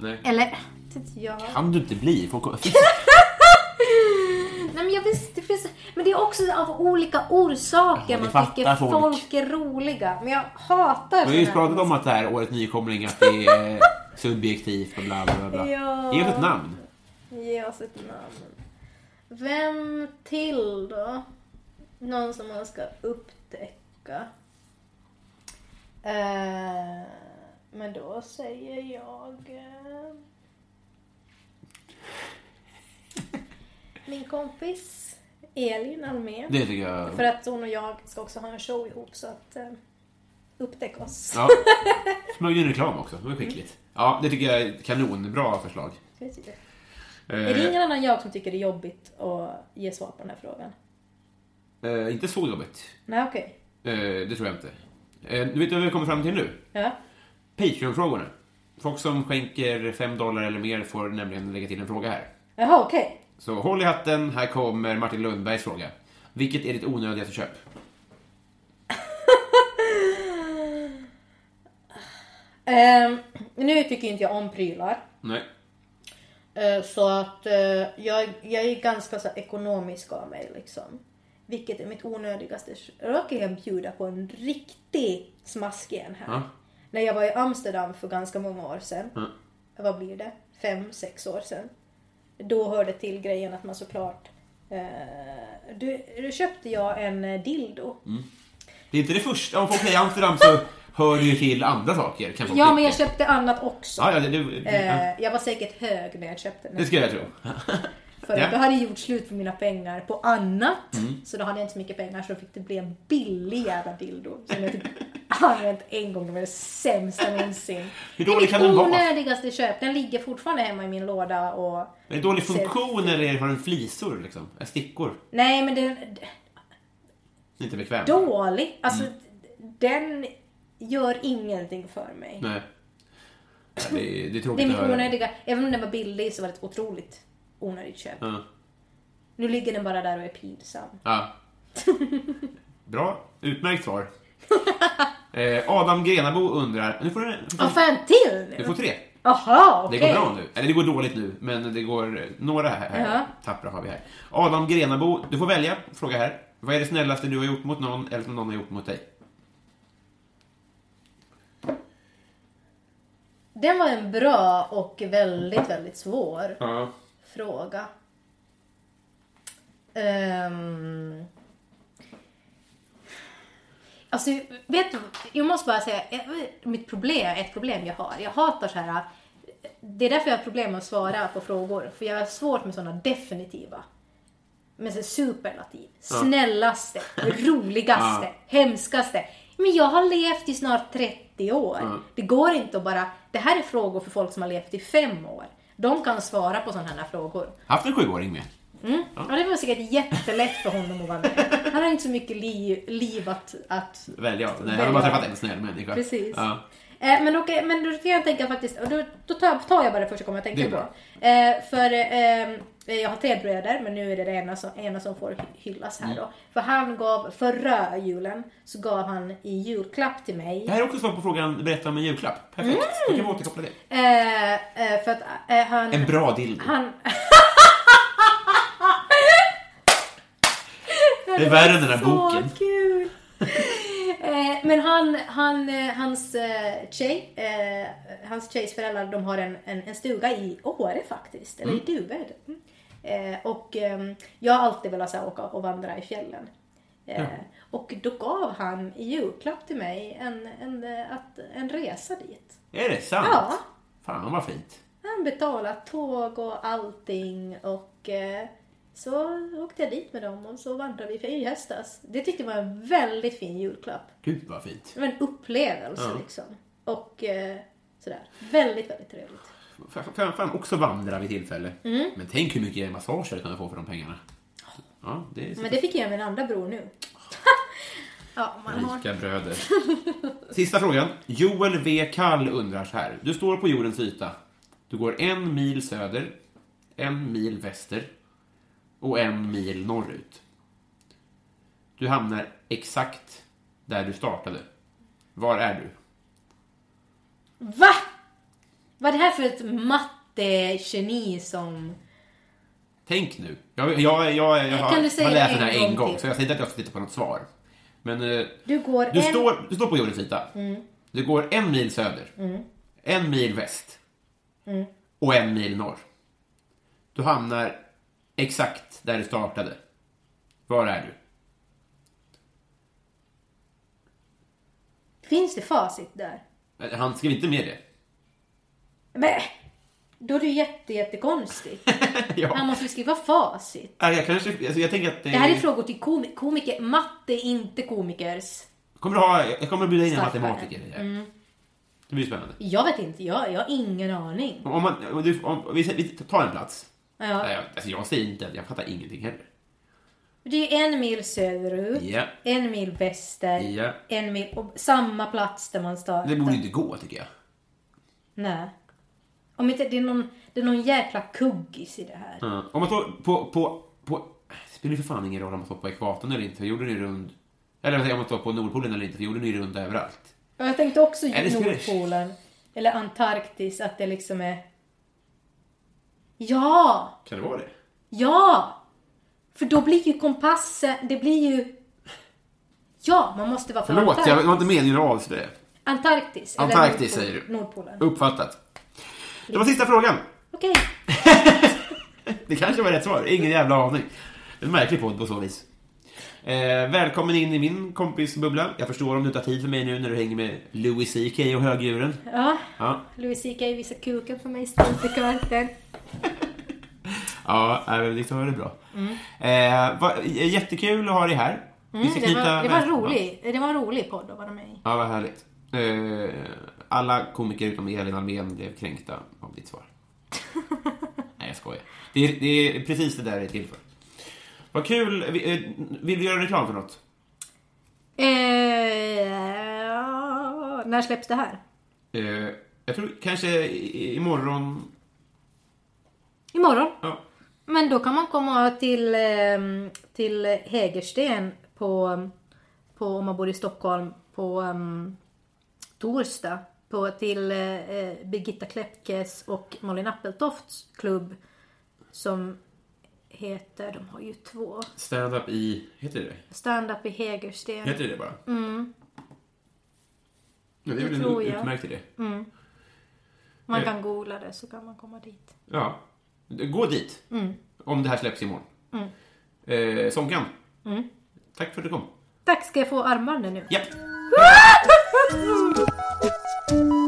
Nej.
Eller, inte jag.
Kan du inte bli? Folk...
Nej men jag visst, det finns, men det är också av olika orsaker
Ja, det
man tycker
folk.
folk. är roliga. Men jag hatar
Vi har ju pratat om att det här årets nykomling att det är subjektivt och bla bla bla.
Ja.
Ge oss ett namn.
Ge oss ett namn. Vem till då? Någon som man ska upptäcka. Eh, men då säger jag... Eh, min kompis Elin Almén.
Det tycker jag.
För att hon och jag ska också ha en show ihop så att eh, upptäck oss.
Ja. Smörj in reklam också, det var skickligt. Ja, det tycker jag är kanonbra förslag.
Se.
Eh,
Är det ingen annan jag som tycker det är jobbigt att ge svar på den här frågan?
eh, inte så jobbigt.
Nej, okej.
Eh, det tror jag inte. Eh, du vet vad vi kommer fram till nu?
Ja.
Patreon-frågorna. Folk som skänker 5 dollar eller mer får nämligen lägga till en fråga här.
Jaha, okej.
Så håll i hatten, här kommer Martin Lundbergs fråga. Vilket är ditt onödigaste köp?
Ehm, nu tycker inte jag om prylar.
Nej.
Eh, så att eh, jag, jag är ganska så ekonomisk av mig liksom. Vilket är mitt onödigaste köp? Då kan jag bjuda på en riktig smaskig en här.
Ja.
När jag var i Amsterdam för ganska många år sedan.
Ja.
Vad blir det? Fem, sex år sedan. Då hörde till grejen att man såklart... Eh, du, då köpte jag en eh, dildo.
Det är inte det första. Om folk säger Amsterdam så hör det ju till andra saker. Kan
Ja, men jag köpte annat också.
Ja, ja, det, det, ja.
Eh, jag var säkert hög när jag köpte den.
det skulle jag tro.
För
Ja.
då hade jag gjort slut på mina pengar på annat.
Mm.
Så då hade jag inte så mycket pengar så då fick det bli en billig jävla dildo. Som jag typ använt en gång. Det var det sämsta någonsin.
Hur
det är
dålig
mitt
kan den vara?
onödigaste köp. Den ligger fortfarande hemma i min låda och...
Är det dålig funktion eller har den flisor liksom? Är Stickor?
Nej men den...
Inte bekväm?
Dålig. Alltså
Mm.
den gör ingenting för mig.
Nej. Ja, Det är, det är
Det är
tråkigt
mitt
att höra.
onödiga. Även om den var billig så var det ett otroligt onödigt köp.
Ja.
Nu ligger den bara där och är pinsam.
ja. Bra. Utmärkt svar. Eh, Adam Grenabo undrar... Nu får du,
får jag en till
du får tre.
Jaha,
Det
okej.
går bra nu. Eller det går dåligt nu, men det går... Några här, här
Ja.
tappra har vi här. Adam Grenabo, du får välja. Fråga här. Vad är det snällaste du har gjort mot någon eller som någon har gjort mot dig?
Den var en bra och väldigt, väldigt svår
Ja.
fråga. Um, alltså, vet du, jag måste bara säga, eh, mitt problem, ett problem jag har. Jag hatar så här, det är därför jag har problem med att svara på frågor. För jag har svårt med sådana definitiva. Men så superlativ. Snällaste, roligaste, hemskaste. Men jag har levt i snart 30 år. Det går inte att bara... Det här är frågor för folk som har levt i fem år. De kan svara på sådana här frågor.
Haft en sjuåring med.
Mm. Ja, det var säkert jättelätt för honom att vara med. Han har inte så mycket liv, liv att, att
Välja. Nej,
Välja.
han har bara träffat en snäll människa.
Precis.
Ja.
Eh, men okej, men då kan jag tänka faktiskt, och då, då tar, tar jag bara det första jag kommer att tänka på. Eh, för eh, jag har tre bröder, men nu är det det ena som, ena som får hyllas
Mm.
här då. För han gav, förra julen, så gav han i julklapp till mig.
Det här är också svar på frågan berätta om en julklapp. Perfekt. Då kan vi återkoppla det.
Eh, eh, för att eh, han...
En bra dildo.
Han...
Det är värre än den här boken.
kul! Eh, Men han, han, eh, hans eh, tjej, eh, hans tjejs föräldrar, de har en, en, en stuga i Åre faktiskt, eller i Duved. Mm. Eh, och ehm, jag har alltid velat så här, åka och vandra i fjällen. Eh, Och då gav han i julklapp till mig en, en, att, en resa dit.
Är det sant?
Ja.
Fan vad fint.
Han betalade tåg och allting och eh, så åkte jag dit med dem och så vandrade vi för i höstas. Det tyckte jag var en väldigt fin julklapp.
Gud vad fint.
Det var en upplevelse liksom. Och eh, sådär. Väldigt, väldigt trevligt.
Jag fan också vandra vid tillfälle.
Mm.
Men tänk hur mycket massage jag kunde få för de pengarna. Ja, det.
Men det fick jag av min andra bror nu. ja, man har...
Rika bröder. Sista frågan. Joel V. Kall undrar så här. Du står på jordens yta. Du går en mil söder, en mil väster och en mil norrut. Du hamnar exakt där du startade. Var är du?
Va? Vad är det här för ett matte-geni som...
Tänk nu. Jag, jag, jag, jag har, har läst den här
en gång
gång, så jag säger inte att jag ska titta på något svar. Men eh,
Du går
du,
en...
står, du står på jordens yta. Du går en mil söder, en mil väst och en mil norr. Du hamnar exakt där du startade. Var är du?
Finns det facit där?
Eh, Han skrev inte med det.
Men, då är det ju jätte, jättekonstigt. Han
ja.
måste ju skriva facit.
Jag, kanske, alltså jag tänker att...
Det här är frågor till komi- komiker. Matte är inte komikers.
kommer du ha, jag kommer bjuda in en matematiker i det här. Det blir spännande.
Jag vet inte, jag, jag har ingen aning.
Om, man, om, du, om vi, vi tar en plats.
Ja.
Nej, jag- Alltså jag säger inte att jag fattar ingenting heller.
Det är ju en mil söderut,
Ja.
en mil väster,
Ja.
en mil... Och samma plats där man startar.
Det borde inte gå, tycker jag.
Nej. Om inte det är någon, det är någon jäkla kuggis i det här.
Ja. Om man står på, på, på... Det spelar ju för fan ingen roll om man står på ekvatorn eller inte, för jorden är rund... Eller om man står på Nordpolen eller inte, för jorden är ju rund överallt.
Och jag tänkte också
Ja, det skulle-
Nordpolen. Eller Antarktis, att det liksom är... Ja!
Kan det vara det?
Ja! För då blir ju kompassen, det blir ju... Ja, man måste vara på
Förlåt,
Antarktis.
jag var inte meningen att avslöja det.
Antarktis. eller
Antarktis
Nordpol-
säger du.
Nordpolen.
Uppfattat. Det var sista frågan.
Okej.
Det kanske var rätt svar. Ingen jävla aning. Det är en märklig podd på så vis. Eh, välkommen in i min kompisbubbla. Jag förstår om du tar tid för mig nu när du hänger med Louis CK och högdjuren.
Ja,
Ja,
Louis CK visar kuken för mig i strumpekarten.
ja äh, det var det bra. Eh, va, jättekul att ha dig här.
Mm, det, var, det, var rolig, det var en rolig podd att vara med i.
Ja, vad härligt. Eh, alla komiker utom Elin Almen blev kränkta av ditt svar. Nej, jag skojar. Det är, det är precis det där det är till för. Vad kul. Eh, Vill du göra reklam för något?
Eh, när släpps det här?
Eh, jag tror kanske imorgon...
Imorgon.
Ja.
Men då kan man komma till, ehm, till Hägersten på, på, om man bor i Stockholm, på um, torsdag. På, till eh, Birgitta Klepkes och Malin Appeltofts klubb som heter, de har ju två,
Stand-up i... Heter det?
Stand-up i Hägersten.
Heter det bara? Mm. Ja, det är väl en utmärkt idé.
Man
Eh.
kan googla det så kan man komma dit.
Ja. Gå dit. Om det här släpps imorgon. Eh, Sonkan. Tack för att du kom.
Tack, ska jag få armbanden nu?
Ja.